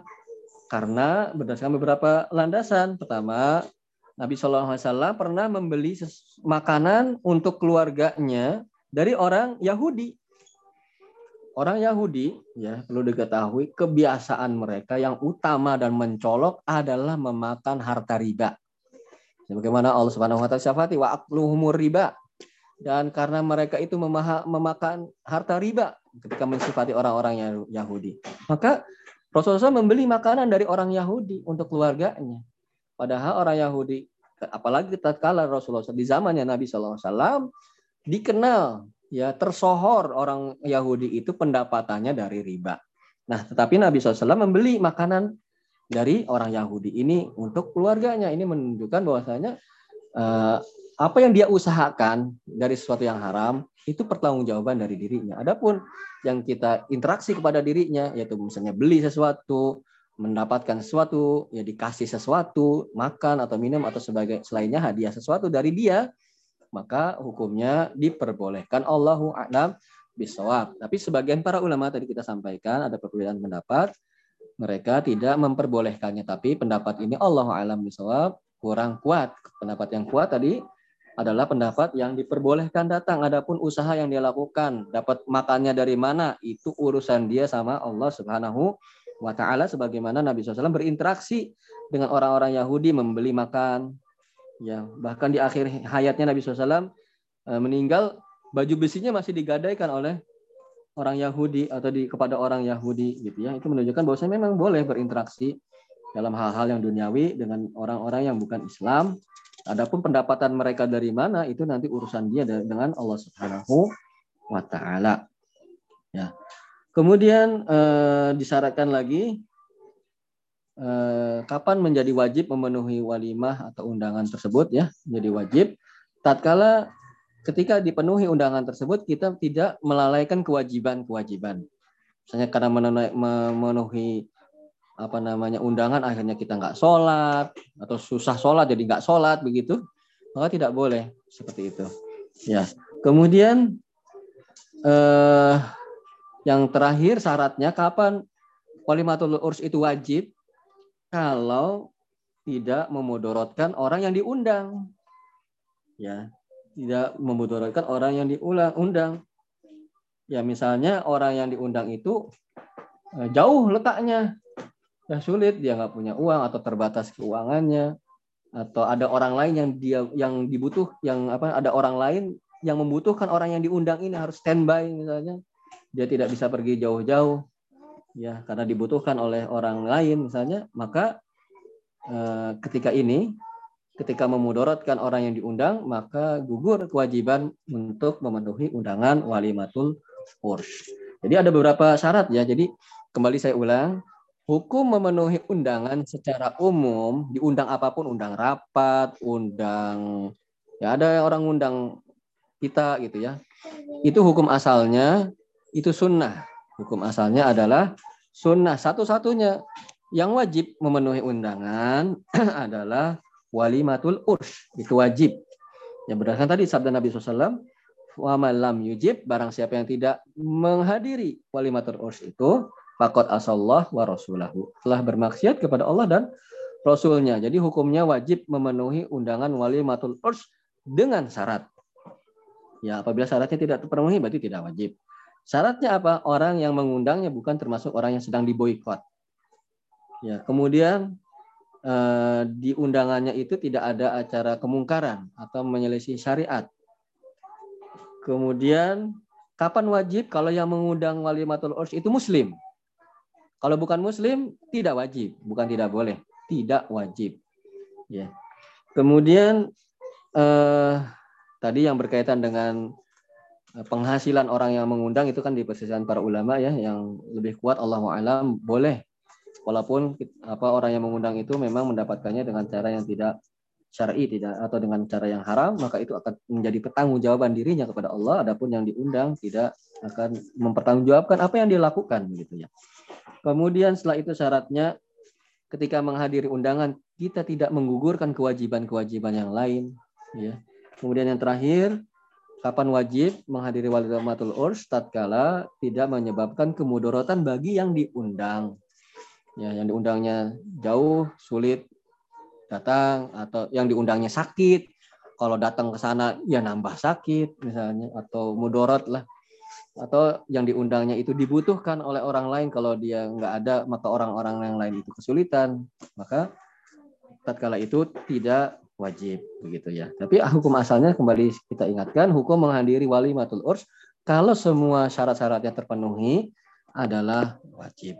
S1: Karena berdasarkan beberapa landasan. Pertama, Nabi Shallallahu Alaihi Wasallam pernah membeli makanan untuk keluarganya dari orang Yahudi. Orang Yahudi, ya perlu diketahui kebiasaan mereka yang utama dan mencolok adalah memakan harta riba. Bagaimana Allah Subhanahu Wa Taala syafati wa akluhumur riba dan karena mereka itu memakan harta riba ketika mensifati orang-orang Yahudi. Maka Rasulullah membeli makanan dari orang Yahudi untuk keluarganya. Padahal orang Yahudi, apalagi tatkala Rasulullah di zamannya Nabi SAW, dikenal ya tersohor orang Yahudi itu pendapatannya dari riba. Nah, tetapi Nabi SAW membeli makanan dari orang Yahudi ini untuk keluarganya. Ini menunjukkan bahwasanya uh, apa yang dia usahakan dari sesuatu yang haram itu pertanggungjawaban dari dirinya. Adapun yang kita interaksi kepada dirinya yaitu misalnya beli sesuatu, mendapatkan sesuatu, ya dikasih sesuatu, makan atau minum atau sebagai selainnya hadiah sesuatu dari dia, maka hukumnya diperbolehkan. Allahu a'lam bisawab. Tapi sebagian para ulama tadi kita sampaikan ada perbedaan pendapat, mereka tidak memperbolehkannya. Tapi pendapat ini Allahu a'lam bisawab kurang kuat. Pendapat yang kuat tadi adalah pendapat yang diperbolehkan datang. Adapun usaha yang dia lakukan, dapat makannya dari mana, itu urusan dia sama Allah Subhanahu wa taala sebagaimana Nabi SAW berinteraksi dengan orang-orang Yahudi membeli makan. Ya, bahkan di akhir hayatnya Nabi SAW eh, meninggal, baju besinya masih digadaikan oleh orang Yahudi atau di kepada orang Yahudi gitu ya. Itu menunjukkan bahwa memang boleh berinteraksi dalam hal-hal yang duniawi dengan orang-orang yang bukan Islam Adapun pendapatan mereka dari mana itu nanti urusan dia dengan Allah Subhanahu wa taala. Ya. Kemudian eh, disyaratkan lagi kapan menjadi wajib memenuhi walimah atau undangan tersebut ya, menjadi wajib. Tatkala ketika dipenuhi undangan tersebut kita tidak melalaikan kewajiban-kewajiban. Misalnya karena memenuhi apa namanya undangan akhirnya kita nggak sholat atau susah sholat jadi nggak sholat begitu maka tidak boleh seperti itu. Ya. Kemudian eh, yang terakhir syaratnya kapan walimatul urs itu wajib kalau tidak memudorotkan orang yang diundang. Ya tidak memudorotkan orang yang diulang undang. Ya misalnya orang yang diundang itu eh, jauh letaknya. Ya sulit. Dia nggak punya uang atau terbatas keuangannya. Atau ada orang lain yang dia yang dibutuh yang apa ada orang lain yang membutuhkan orang yang diundang ini harus standby misalnya. Dia tidak bisa pergi jauh-jauh ya karena dibutuhkan oleh orang lain misalnya maka eh, ketika ini ketika memudorotkan orang yang diundang maka gugur kewajiban untuk memenuhi undangan walimatul urs jadi ada beberapa syarat ya jadi kembali saya ulang hukum memenuhi undangan secara umum, diundang apa pun, undang rapat, undang ya ada orang undang kita gitu ya. Itu hukum asalnya itu sunnah. Hukum asalnya adalah sunnah. Satu-satunya yang wajib memenuhi undangan adalah walimatul urs. Itu wajib. Yang berdasarkan tadi sabda Nabi SAW, wa malam yujib, barang siapa yang tidak menghadiri walimatul urs itu, Fakot asallah wa rasulahu. Telah bermaksiat kepada Allah dan Rasulnya. Jadi hukumnya wajib memenuhi undangan wali matul urs dengan syarat. Ya, apabila syaratnya tidak terpenuhi berarti tidak wajib. Syaratnya apa? Orang yang mengundangnya bukan termasuk orang yang sedang diboykot. Ya, kemudian eh, di undangannya itu tidak ada acara kemungkaran atau menyelisih syariat. Kemudian kapan wajib kalau yang mengundang wali matul urs itu muslim? Kalau bukan muslim tidak wajib, bukan tidak boleh, tidak wajib. Ya. Kemudian eh, tadi yang berkaitan dengan penghasilan orang yang mengundang itu kan di persisian para ulama ya yang lebih kuat Allah alam boleh walaupun apa orang yang mengundang itu memang mendapatkannya dengan cara yang tidak syar'i tidak atau dengan cara yang haram maka itu akan menjadi pertanggungjawaban dirinya kepada Allah adapun yang diundang tidak akan mempertanggungjawabkan apa yang dilakukan gitu ya. Kemudian setelah itu syaratnya ketika menghadiri undangan kita tidak menggugurkan kewajiban-kewajiban yang lain ya. Kemudian yang terakhir kapan wajib menghadiri walimatul urs tatkala tidak menyebabkan kemudorotan bagi yang diundang. Ya, yang diundangnya jauh, sulit datang atau yang diundangnya sakit. Kalau datang ke sana ya nambah sakit misalnya atau mudorot lah. Atau yang diundangnya itu dibutuhkan oleh orang lain kalau dia nggak ada maka orang-orang yang lain itu kesulitan. Maka tatkala itu tidak wajib begitu ya tapi hukum asalnya kembali kita ingatkan hukum menghadiri wali matul urs kalau semua syarat-syaratnya terpenuhi adalah wajib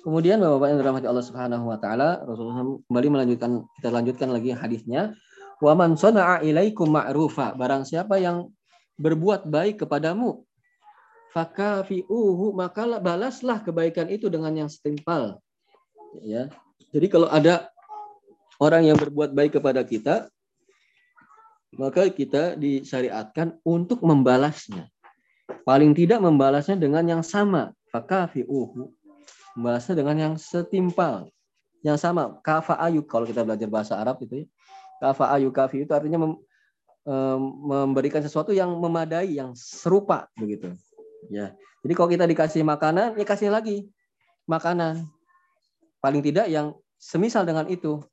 S1: Kemudian Bapak-bapak yang dirahmati Allah Subhanahu wa taala, Rasulullah kembali melanjutkan kita lanjutkan lagi hadisnya. Wa man sana'a ilaikum ma'rufa, barang siapa yang berbuat baik kepadamu, fakafi'uhu, maka balaslah kebaikan itu dengan yang setimpal. Ya. Jadi kalau ada orang yang berbuat baik kepada kita, maka kita disyariatkan untuk membalasnya. Paling tidak membalasnya dengan yang sama. Fakafi'uhu membalasnya dengan yang setimpal, yang sama. Kafa ayu kalau kita belajar bahasa Arab itu ya. Kafa ayu kafi itu artinya mem, memberikan sesuatu yang memadai, yang serupa begitu. Ya. Jadi kalau kita dikasih makanan, ya kasih lagi makanan. Paling tidak yang semisal dengan itu.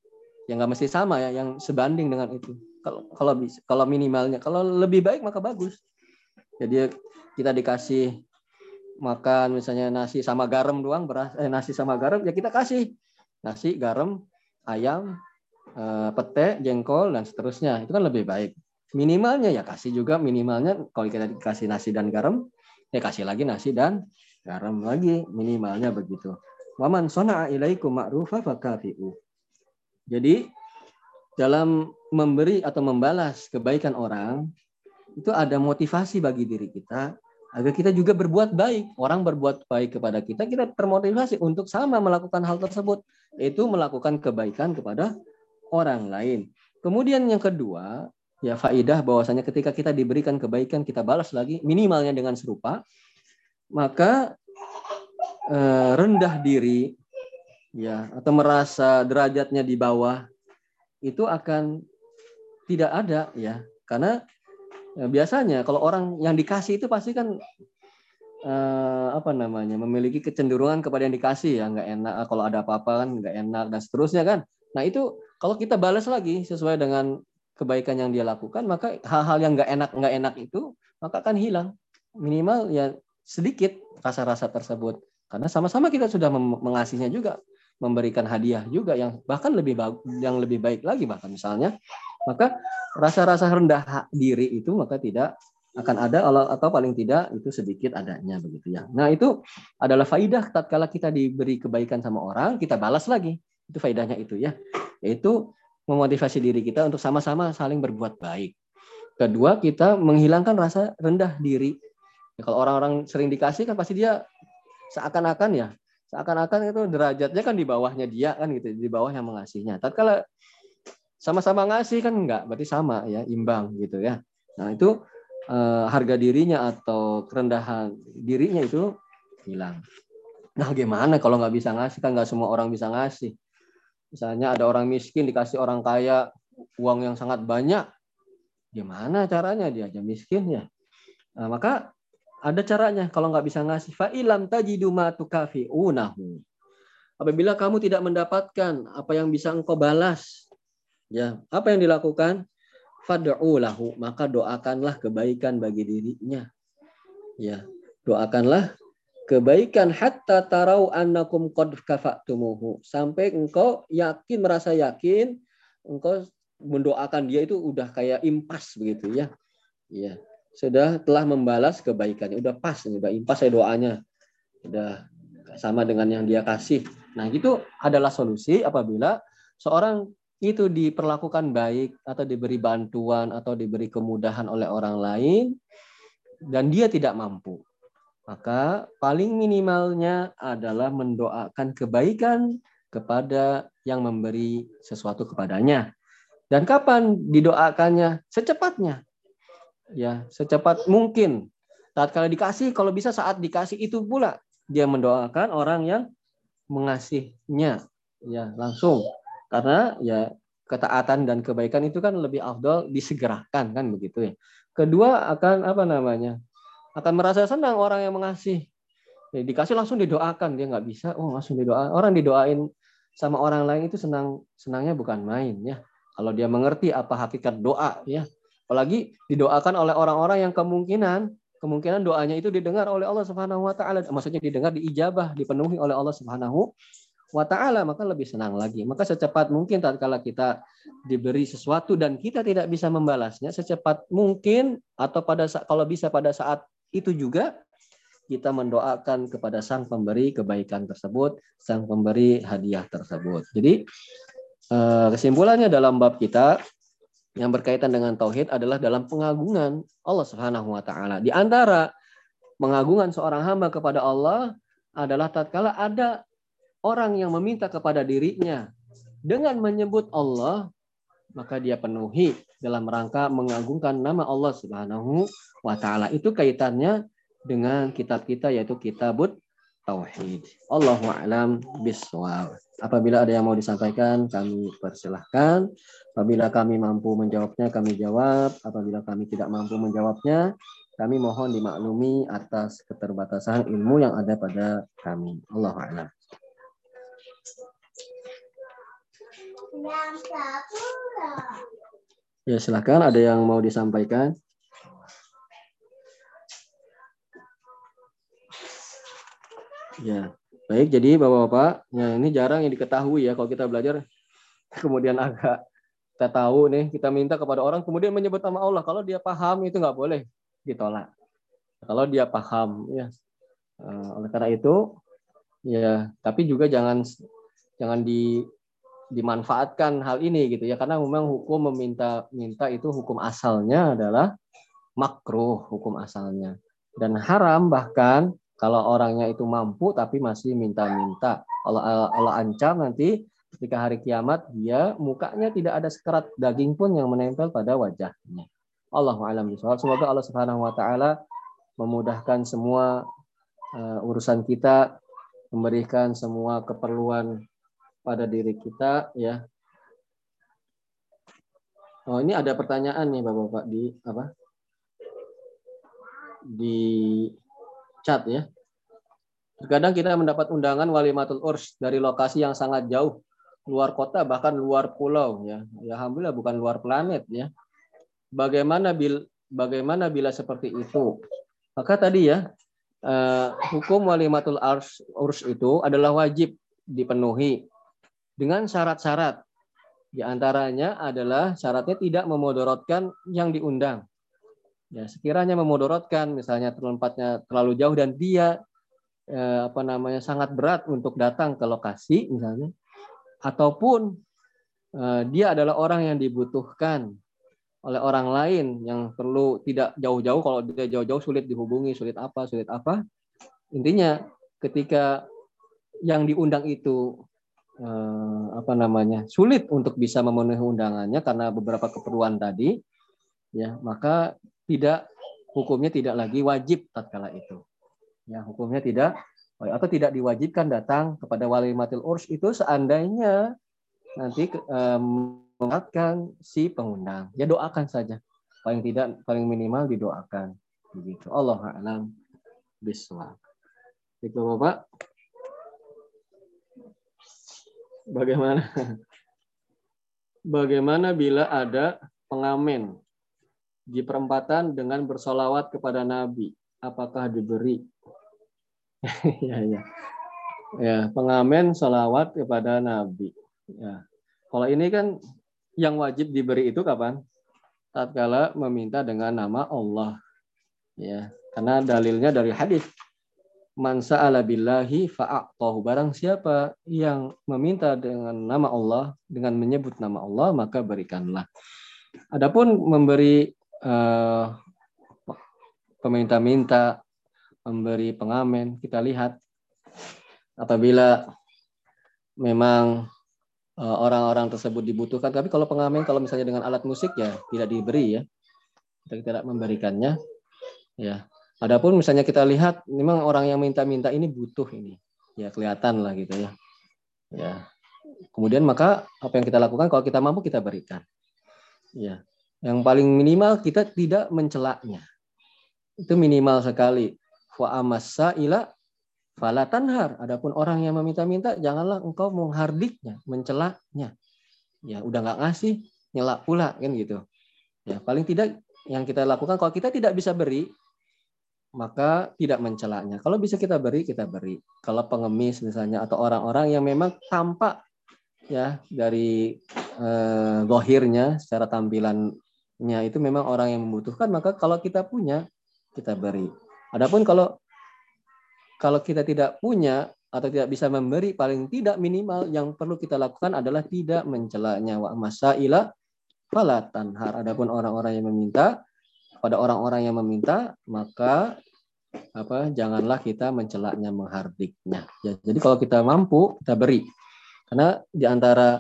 S1: Yang nggak mesti sama ya, yang sebanding dengan itu. Kalau kalau bisa, kalau minimalnya, kalau lebih baik maka bagus. Jadi kita dikasih makan misalnya nasi sama garam doang beras eh, nasi sama garam ya kita kasih. Nasi garam ayam eh, pete jengkol dan seterusnya. Itu kan lebih baik. Minimalnya ya kasih juga minimalnya. Kalau kita dikasih nasi dan garam ya kasih lagi nasi dan garam lagi. Minimalnya begitu. Waman sona ilaikum ma'rufa fakafi'u jadi dalam memberi atau membalas kebaikan orang itu ada motivasi bagi diri kita agar kita juga berbuat baik. Orang berbuat baik kepada kita, kita termotivasi untuk sama melakukan hal tersebut, yaitu melakukan kebaikan kepada orang lain. Kemudian yang kedua, ya faidah bahwasanya ketika kita diberikan kebaikan kita balas lagi minimalnya dengan serupa, maka eh, rendah diri ya atau merasa derajatnya di bawah itu akan tidak ada ya. Karena Ya, biasanya kalau orang yang dikasih itu pasti kan uh, apa namanya memiliki kecenderungan kepada yang dikasih ya. Nggak enak ah, kalau ada apa-apa kan nggak enak dan seterusnya kan. Nah itu kalau kita balas lagi sesuai dengan kebaikan yang dia lakukan maka hal-hal yang nggak enak nggak enak itu maka akan hilang. Minimal ya sedikit rasa-rasa tersebut. Karena sama-sama kita sudah mengasihnya juga memberikan hadiah juga yang bahkan lebih yang lebih baik lagi bahkan misalnya maka rasa-rasa rendah diri itu maka tidak akan ada atau paling tidak itu sedikit adanya begitu ya. Nah, itu adalah faidah tatkala kita diberi kebaikan sama orang, kita balas lagi. Itu faidahnya itu ya. Yaitu memotivasi diri kita untuk sama-sama saling berbuat baik. Kedua, kita menghilangkan rasa rendah diri. Ya, kalau orang-orang sering dikasih kan pasti dia seakan-akan ya, seakan-akan itu derajatnya kan di bawahnya dia kan gitu, di bawah yang mengasihnya. Tatkala sama-sama ngasih kan enggak, berarti sama ya, imbang gitu ya. Nah, itu eh, harga dirinya atau kerendahan dirinya itu hilang. Nah, gimana kalau nggak bisa ngasih kan nggak semua orang bisa ngasih. Misalnya ada orang miskin dikasih orang kaya uang yang sangat banyak, gimana caranya dia aja miskin ya? Nah, maka ada caranya kalau nggak bisa ngasih fa'ilam tajidu ma tukafi'unahu. Apabila kamu tidak mendapatkan apa yang bisa engkau balas Ya, apa yang dilakukan? Fad'u lahu, maka doakanlah kebaikan bagi dirinya. Ya, doakanlah kebaikan hatta tarau annakum qad kafatumuhu. Sampai engkau yakin merasa yakin engkau mendoakan dia itu udah kayak impas begitu ya. Ya, sudah telah membalas kebaikannya. Udah pas, udah impas saya doanya. Udah sama dengan yang dia kasih. Nah, itu adalah solusi apabila seorang itu diperlakukan baik atau diberi bantuan atau diberi kemudahan oleh orang lain dan dia tidak mampu. Maka paling minimalnya adalah mendoakan kebaikan kepada yang memberi sesuatu kepadanya. Dan kapan didoakannya? Secepatnya. Ya, secepat mungkin. Saat kali dikasih, kalau bisa saat dikasih itu pula dia mendoakan orang yang mengasihinya. Ya, langsung. Karena ya ketaatan dan kebaikan itu kan lebih afdol disegerakan kan begitu ya. Kedua akan apa namanya? akan merasa senang orang yang mengasih. Ya, dikasih langsung didoakan dia nggak bisa, oh langsung didoa. Orang didoain sama orang lain itu senang senangnya bukan main ya. Kalau dia mengerti apa hakikat doa ya. Apalagi didoakan oleh orang-orang yang kemungkinan kemungkinan doanya itu didengar oleh Allah Subhanahu wa taala. Maksudnya didengar diijabah, dipenuhi oleh Allah Subhanahu wa taala, maka lebih senang lagi. Maka secepat mungkin tatkala kita diberi sesuatu dan kita tidak bisa membalasnya, secepat mungkin atau pada kalau bisa pada saat itu juga kita mendoakan kepada sang pemberi kebaikan tersebut, sang pemberi hadiah tersebut. Jadi eh, kesimpulannya dalam bab kita yang berkaitan dengan tauhid adalah dalam pengagungan Allah Subhanahu wa taala. Di antara pengagungan seorang hamba kepada Allah adalah tatkala ada orang yang meminta kepada dirinya dengan menyebut Allah, maka dia penuhi dalam rangka mengagungkan nama Allah Subhanahu wa taala. Itu kaitannya dengan kitab kita yaitu Kitabut Tauhid. Allahu a'lam bishawab. Apabila ada yang mau disampaikan, kami persilahkan. Apabila kami mampu menjawabnya, kami jawab. Apabila kami tidak mampu menjawabnya, kami mohon dimaklumi atas keterbatasan ilmu yang ada pada kami. Allahu a'lam. Ya, silakan ada yang mau disampaikan. Ya, baik. Jadi bapak-bapak, ya ini jarang yang diketahui ya kalau kita belajar. Kemudian agak kita tahu nih, kita minta kepada orang, kemudian menyebut nama Allah. Kalau dia paham itu nggak boleh ditolak. Kalau dia paham, ya. Eh, oleh karena itu, ya. Tapi juga jangan jangan di dimanfaatkan hal ini gitu ya karena memang hukum meminta minta itu hukum asalnya adalah makruh hukum asalnya dan haram bahkan kalau orangnya itu mampu tapi masih minta-minta. Allah, Allah ancam nanti ketika hari kiamat dia mukanya tidak ada sekerat daging pun yang menempel pada wajahnya. Allahu alam Semoga Allah Subhanahu wa taala memudahkan semua uh, urusan kita, memberikan semua keperluan pada diri kita ya. Oh, ini ada pertanyaan nih Bapak-bapak di apa? Di chat ya. Terkadang kita mendapat undangan walimatul urs dari lokasi yang sangat jauh, luar kota bahkan luar pulau ya. Ya alhamdulillah bukan luar planet ya. Bagaimana bil bagaimana bila seperti itu? Maka tadi ya uh, hukum walimatul urs, urs itu adalah wajib dipenuhi dengan syarat-syarat. Di antaranya adalah syaratnya tidak memodorotkan yang diundang. Ya, sekiranya memodorotkan, misalnya tempatnya terlalu jauh dan dia eh, apa namanya sangat berat untuk datang ke lokasi, misalnya, ataupun eh, dia adalah orang yang dibutuhkan oleh orang lain yang perlu tidak jauh-jauh. Kalau dia jauh-jauh sulit dihubungi, sulit apa, sulit apa. Intinya ketika yang diundang itu eh, apa namanya sulit untuk bisa memenuhi undangannya karena beberapa keperluan tadi, ya maka tidak hukumnya tidak lagi wajib tatkala itu. Ya, hukumnya tidak atau tidak diwajibkan datang kepada wali matil urs itu seandainya nanti um, si pengundang. Ya doakan saja. Paling tidak paling minimal didoakan. Begitu. Allah a'lam bishawab. Itu Bapak. Bagaimana? Bagaimana bila ada pengamen di perempatan dengan bersolawat kepada Nabi, apakah diberi? ya, ya. Ya, pengamen solawat kepada Nabi. Ya. Kalau ini kan yang wajib diberi itu kapan? Tatkala meminta dengan nama Allah. Ya, karena dalilnya dari hadis. Man sa'ala billahi fa'aqtahu. Barang siapa yang meminta dengan nama Allah, dengan menyebut nama Allah, maka berikanlah. Adapun memberi uh, peminta-minta memberi pengamen, kita lihat apabila memang eh, orang-orang tersebut dibutuhkan. Tapi kalau pengamen, kalau misalnya dengan alat musik ya tidak diberi ya, kita tidak memberikannya. Ya, adapun misalnya kita lihat memang orang yang minta-minta ini butuh ini, ya kelihatan lah gitu ya. Ya, kemudian maka apa yang kita lakukan kalau kita mampu kita berikan. Ya, yang paling minimal kita tidak mencelaknya. Itu minimal sekali. Wa amassa ila fala tanhar. Adapun orang yang meminta-minta janganlah engkau menghardiknya, mencelaknya. Ya, udah nggak ngasih, nyelak pula kan gitu. Ya, paling tidak yang kita lakukan kalau kita tidak bisa beri maka tidak mencelaknya. Kalau bisa kita beri, kita beri. Kalau pengemis misalnya atau orang-orang yang memang tampak ya dari eh, gohirnya secara tampilannya itu memang orang yang membutuhkan, maka kalau kita punya kita beri. Adapun kalau kalau kita tidak punya atau tidak bisa memberi, paling tidak minimal yang perlu kita lakukan adalah tidak mencelaknya. Wa masaila falatan har. Adapun orang-orang yang meminta pada orang-orang yang meminta, maka apa janganlah kita mencelaknya menghardiknya. Ya, jadi kalau kita mampu kita beri. Karena di antara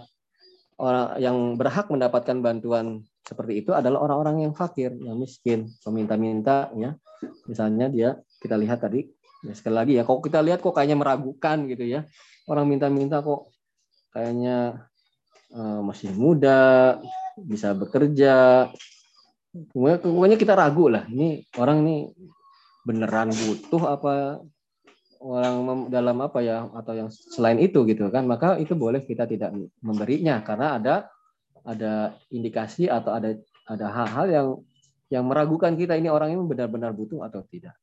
S1: orang yang berhak mendapatkan bantuan seperti itu adalah orang-orang yang fakir, yang miskin, meminta-minta ya. Misalnya dia kita lihat tadi ya sekali lagi ya, kalau kita lihat kok kayaknya meragukan gitu ya. Orang minta-minta kok kayaknya uh, masih muda, bisa bekerja. Pokoknya kita ragu lah. Ini orang ini beneran butuh apa orang dalam apa ya atau yang selain itu gitu kan maka itu boleh kita tidak memberinya karena ada ada indikasi atau ada ada hal-hal yang yang meragukan kita ini orang ini benar-benar butuh atau tidak.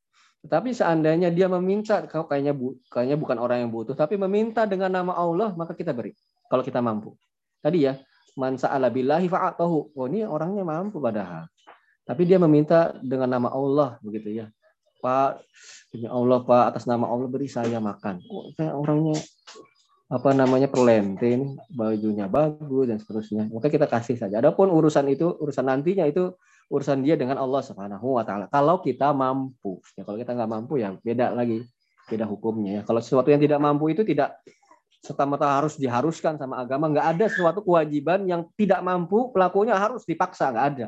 S1: Tetapi seandainya dia meminta, kau kayaknya bu, kayaknya bukan orang yang butuh, tapi meminta dengan nama Allah, maka kita beri. Kalau kita mampu. Tadi ya, man sa'ala billahi fa'atahu. Oh, ini orangnya mampu padahal. Tapi dia meminta dengan nama Allah begitu ya. Pak, demi Allah Pak, atas nama Allah beri saya makan. Kok kayak orangnya apa namanya perlente ini, bajunya bagus dan seterusnya. Maka kita kasih saja. Adapun urusan itu, urusan nantinya itu urusan dia dengan Allah Subhanahu wa taala. Kalau kita mampu. Ya kalau kita nggak mampu ya beda lagi. Beda hukumnya ya. Kalau sesuatu yang tidak mampu itu tidak serta-merta harus diharuskan sama agama. Nggak ada sesuatu kewajiban yang tidak mampu pelakunya harus dipaksa. Nggak ada.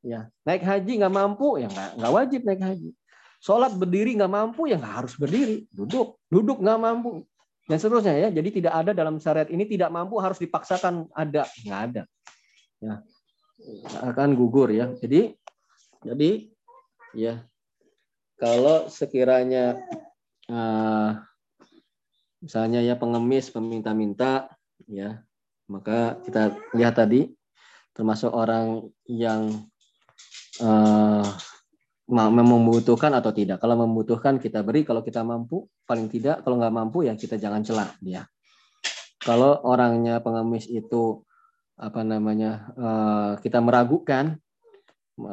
S1: Ya, naik haji nggak mampu ya nggak nggak wajib naik haji. Sholat berdiri nggak mampu ya nggak harus berdiri. Duduk, duduk nggak mampu dan seterusnya ya. Jadi tidak ada dalam syariat ini tidak mampu harus dipaksakan ada nggak ada. Ya, akan gugur ya. Jadi jadi ya kalau sekiranya uh, misalnya ya pengemis meminta-minta ya maka kita lihat tadi termasuk orang yang uh, membutuhkan atau tidak. Kalau membutuhkan kita beri, kalau kita mampu, paling tidak. Kalau nggak mampu ya kita jangan celak dia. Kalau orangnya pengemis itu apa namanya uh, kita meragukan,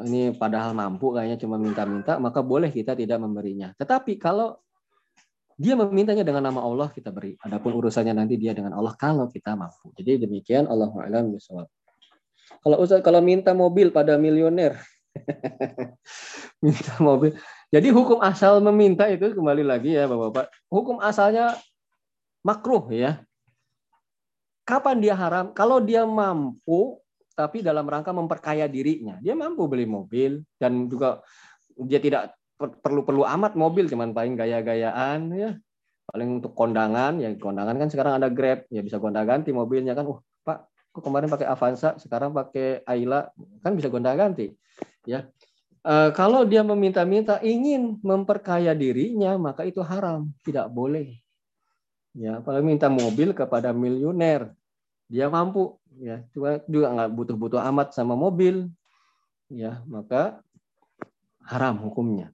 S1: ini padahal mampu kayaknya cuma minta-minta, maka boleh kita tidak memberinya. Tetapi kalau dia memintanya dengan nama Allah kita beri. Adapun urusannya nanti dia dengan Allah kalau kita mampu. Jadi demikian Allah a'lam Kalau Ustaz kalau minta mobil pada milioner minta mobil. Jadi hukum asal meminta itu kembali lagi ya Bapak-bapak. Hukum asalnya makruh ya. Kapan dia haram? Kalau dia mampu tapi dalam rangka memperkaya dirinya. Dia mampu beli mobil dan juga dia tidak perlu-perlu amat mobil cuman paling gaya-gayaan ya. Paling untuk kondangan, ya kondangan kan sekarang ada Grab, ya bisa gonta-ganti mobilnya kan. Uh, Pak, kok kemarin pakai Avanza, sekarang pakai Ayla, kan bisa gonta-ganti ya. E, kalau dia meminta-minta ingin memperkaya dirinya maka itu haram tidak boleh. Ya kalau minta mobil kepada miliuner dia mampu ya. Cuma juga nggak butuh-butuh amat sama mobil. Ya maka haram hukumnya.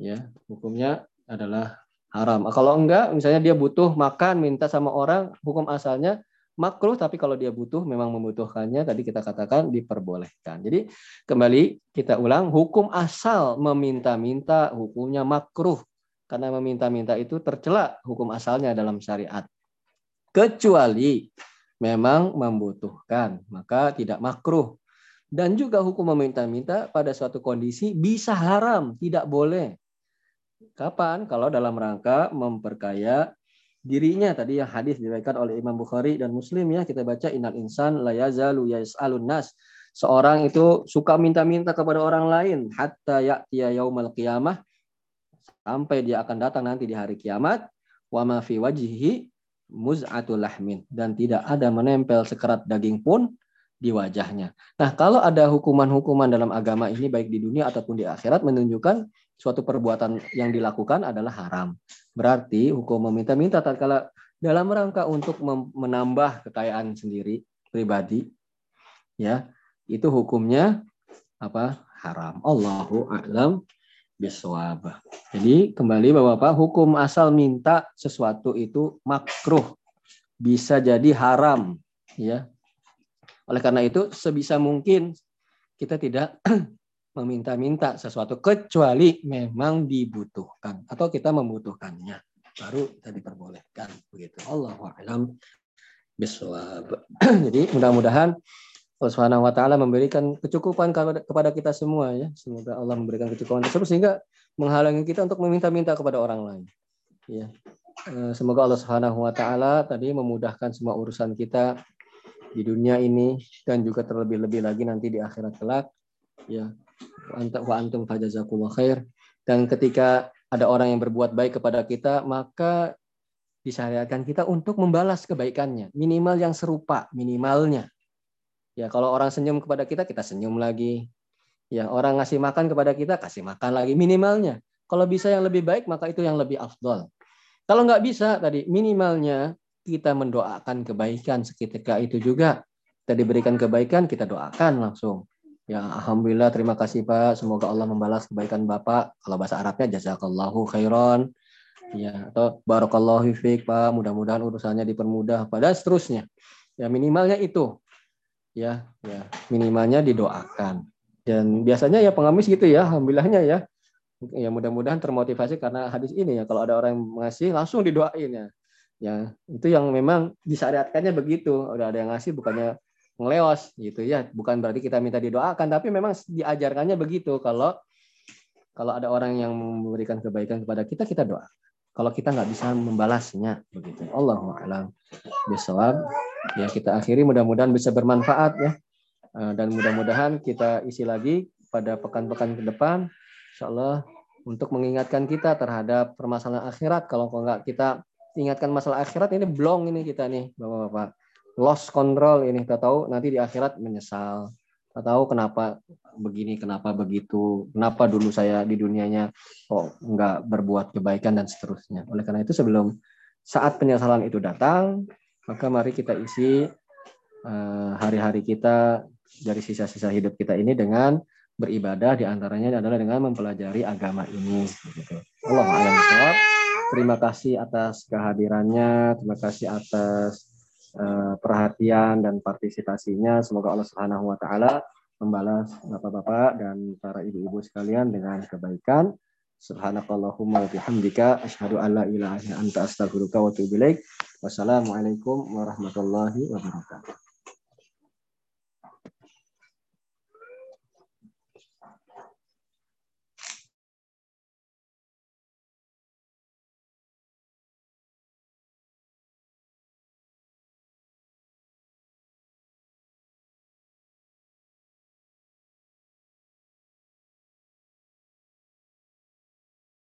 S1: Ya hukumnya adalah haram. Kalau enggak misalnya dia butuh makan minta sama orang hukum asalnya makruh tapi kalau dia butuh memang membutuhkannya tadi kita katakan diperbolehkan. Jadi kembali kita ulang hukum asal meminta-minta hukumnya makruh karena meminta-minta itu tercela hukum asalnya dalam syariat. Kecuali memang membutuhkan, maka tidak makruh. Dan juga hukum meminta-minta pada suatu kondisi bisa haram, tidak boleh. Kapan? Kalau dalam rangka memperkaya dirinya tadi yang hadis diriwayatkan oleh Imam Bukhari dan Muslim ya kita baca innal insan la yazalu yas'alun nas seorang itu suka minta-minta kepada orang lain hatta ya'tiya yaumal qiyamah sampai dia akan datang nanti di hari kiamat wa ma fi wajhihi muz'atul lahmin dan tidak ada menempel sekerat daging pun di wajahnya. Nah, kalau ada hukuman-hukuman dalam agama ini baik di dunia ataupun di akhirat menunjukkan suatu perbuatan yang dilakukan adalah haram. Berarti hukum meminta-minta tatkala dalam rangka untuk menambah kekayaan sendiri pribadi ya, itu hukumnya apa? haram. Allahu a'lam biswab. Jadi kembali Bapak-bapak, hukum asal minta sesuatu itu makruh. Bisa jadi haram, ya. Oleh karena itu sebisa mungkin kita tidak meminta-minta sesuatu kecuali memang dibutuhkan atau kita membutuhkannya. Baru kita diperbolehkan begitu. Allah alam jadi mudah-mudahan Allah Subhanahu wa taala memberikan kecukupan kepada kita semua ya. Semoga Allah memberikan kecukupan tersebut sehingga menghalangi kita untuk meminta-minta kepada orang lain ya. Eh, semoga Allah Subhanahu wa taala tadi memudahkan semua urusan kita di dunia ini dan juga terlebih-lebih lagi nanti di akhirat kelak ya wa antum fajazakumullah khair. Dan ketika ada orang yang berbuat baik kepada kita maka disyariatkan kita untuk membalas kebaikannya. Minimal yang serupa minimalnya. Ya kalau orang senyum kepada kita kita senyum lagi. Ya orang ngasih makan kepada kita kasih makan lagi minimalnya. Kalau bisa yang lebih baik maka itu yang lebih afdol. Kalau nggak bisa tadi minimalnya kita mendoakan kebaikan seketika itu juga. Kita diberikan kebaikan kita doakan langsung Ya, alhamdulillah terima kasih Pak. Semoga Allah membalas kebaikan Bapak. Kalau bahasa Arabnya jazakallahu khairan. Ya, atau barakallahu fiik Pak. Mudah-mudahan urusannya dipermudah pada seterusnya. Ya, minimalnya itu. Ya, ya, minimalnya didoakan. Dan biasanya ya pengamis gitu ya, alhamdulillahnya ya. Ya mudah-mudahan termotivasi karena hadis ini ya. Kalau ada orang yang ngasih langsung didoain ya. Ya, itu yang memang disyariatkannya begitu. Udah ada yang ngasih bukannya ngeleos gitu ya. Bukan berarti kita minta didoakan, tapi memang diajarkannya begitu. Kalau kalau ada orang yang memberikan kebaikan kepada kita, kita doa. Kalau kita nggak bisa membalasnya, begitu. Allah a'lam bisawab. Ya kita akhiri mudah-mudahan bisa bermanfaat ya. Eh, dan mudah-mudahan kita isi lagi pada pekan-pekan ke depan, insya Allah untuk mengingatkan kita terhadap permasalahan akhirat. Kalau nggak kita ingatkan masalah akhirat ini blong ini kita nih, bapak-bapak lost control ini kita tahu nanti di akhirat menyesal. Kita tahu kenapa begini kenapa begitu kenapa dulu saya di dunianya kok nggak berbuat kebaikan dan seterusnya. Oleh karena itu sebelum saat penyesalan itu datang maka mari kita isi eh, hari-hari kita dari sisa-sisa hidup kita ini dengan beribadah di antaranya adalah dengan mempelajari agama ini. Allah Terima kasih atas kehadirannya, terima kasih atas Eh, perhatian dan partisipasinya. Semoga Allah Subhanahu wa taala membalas Bapak-bapak dan para ibu-ibu sekalian dengan kebaikan. Subhanakallahumma wa bihamdika asyhadu an la ilaha illa anta astaghfiruka wa atubu ilaik. Wassalamualaikum warahmatullahi wabarakatuh.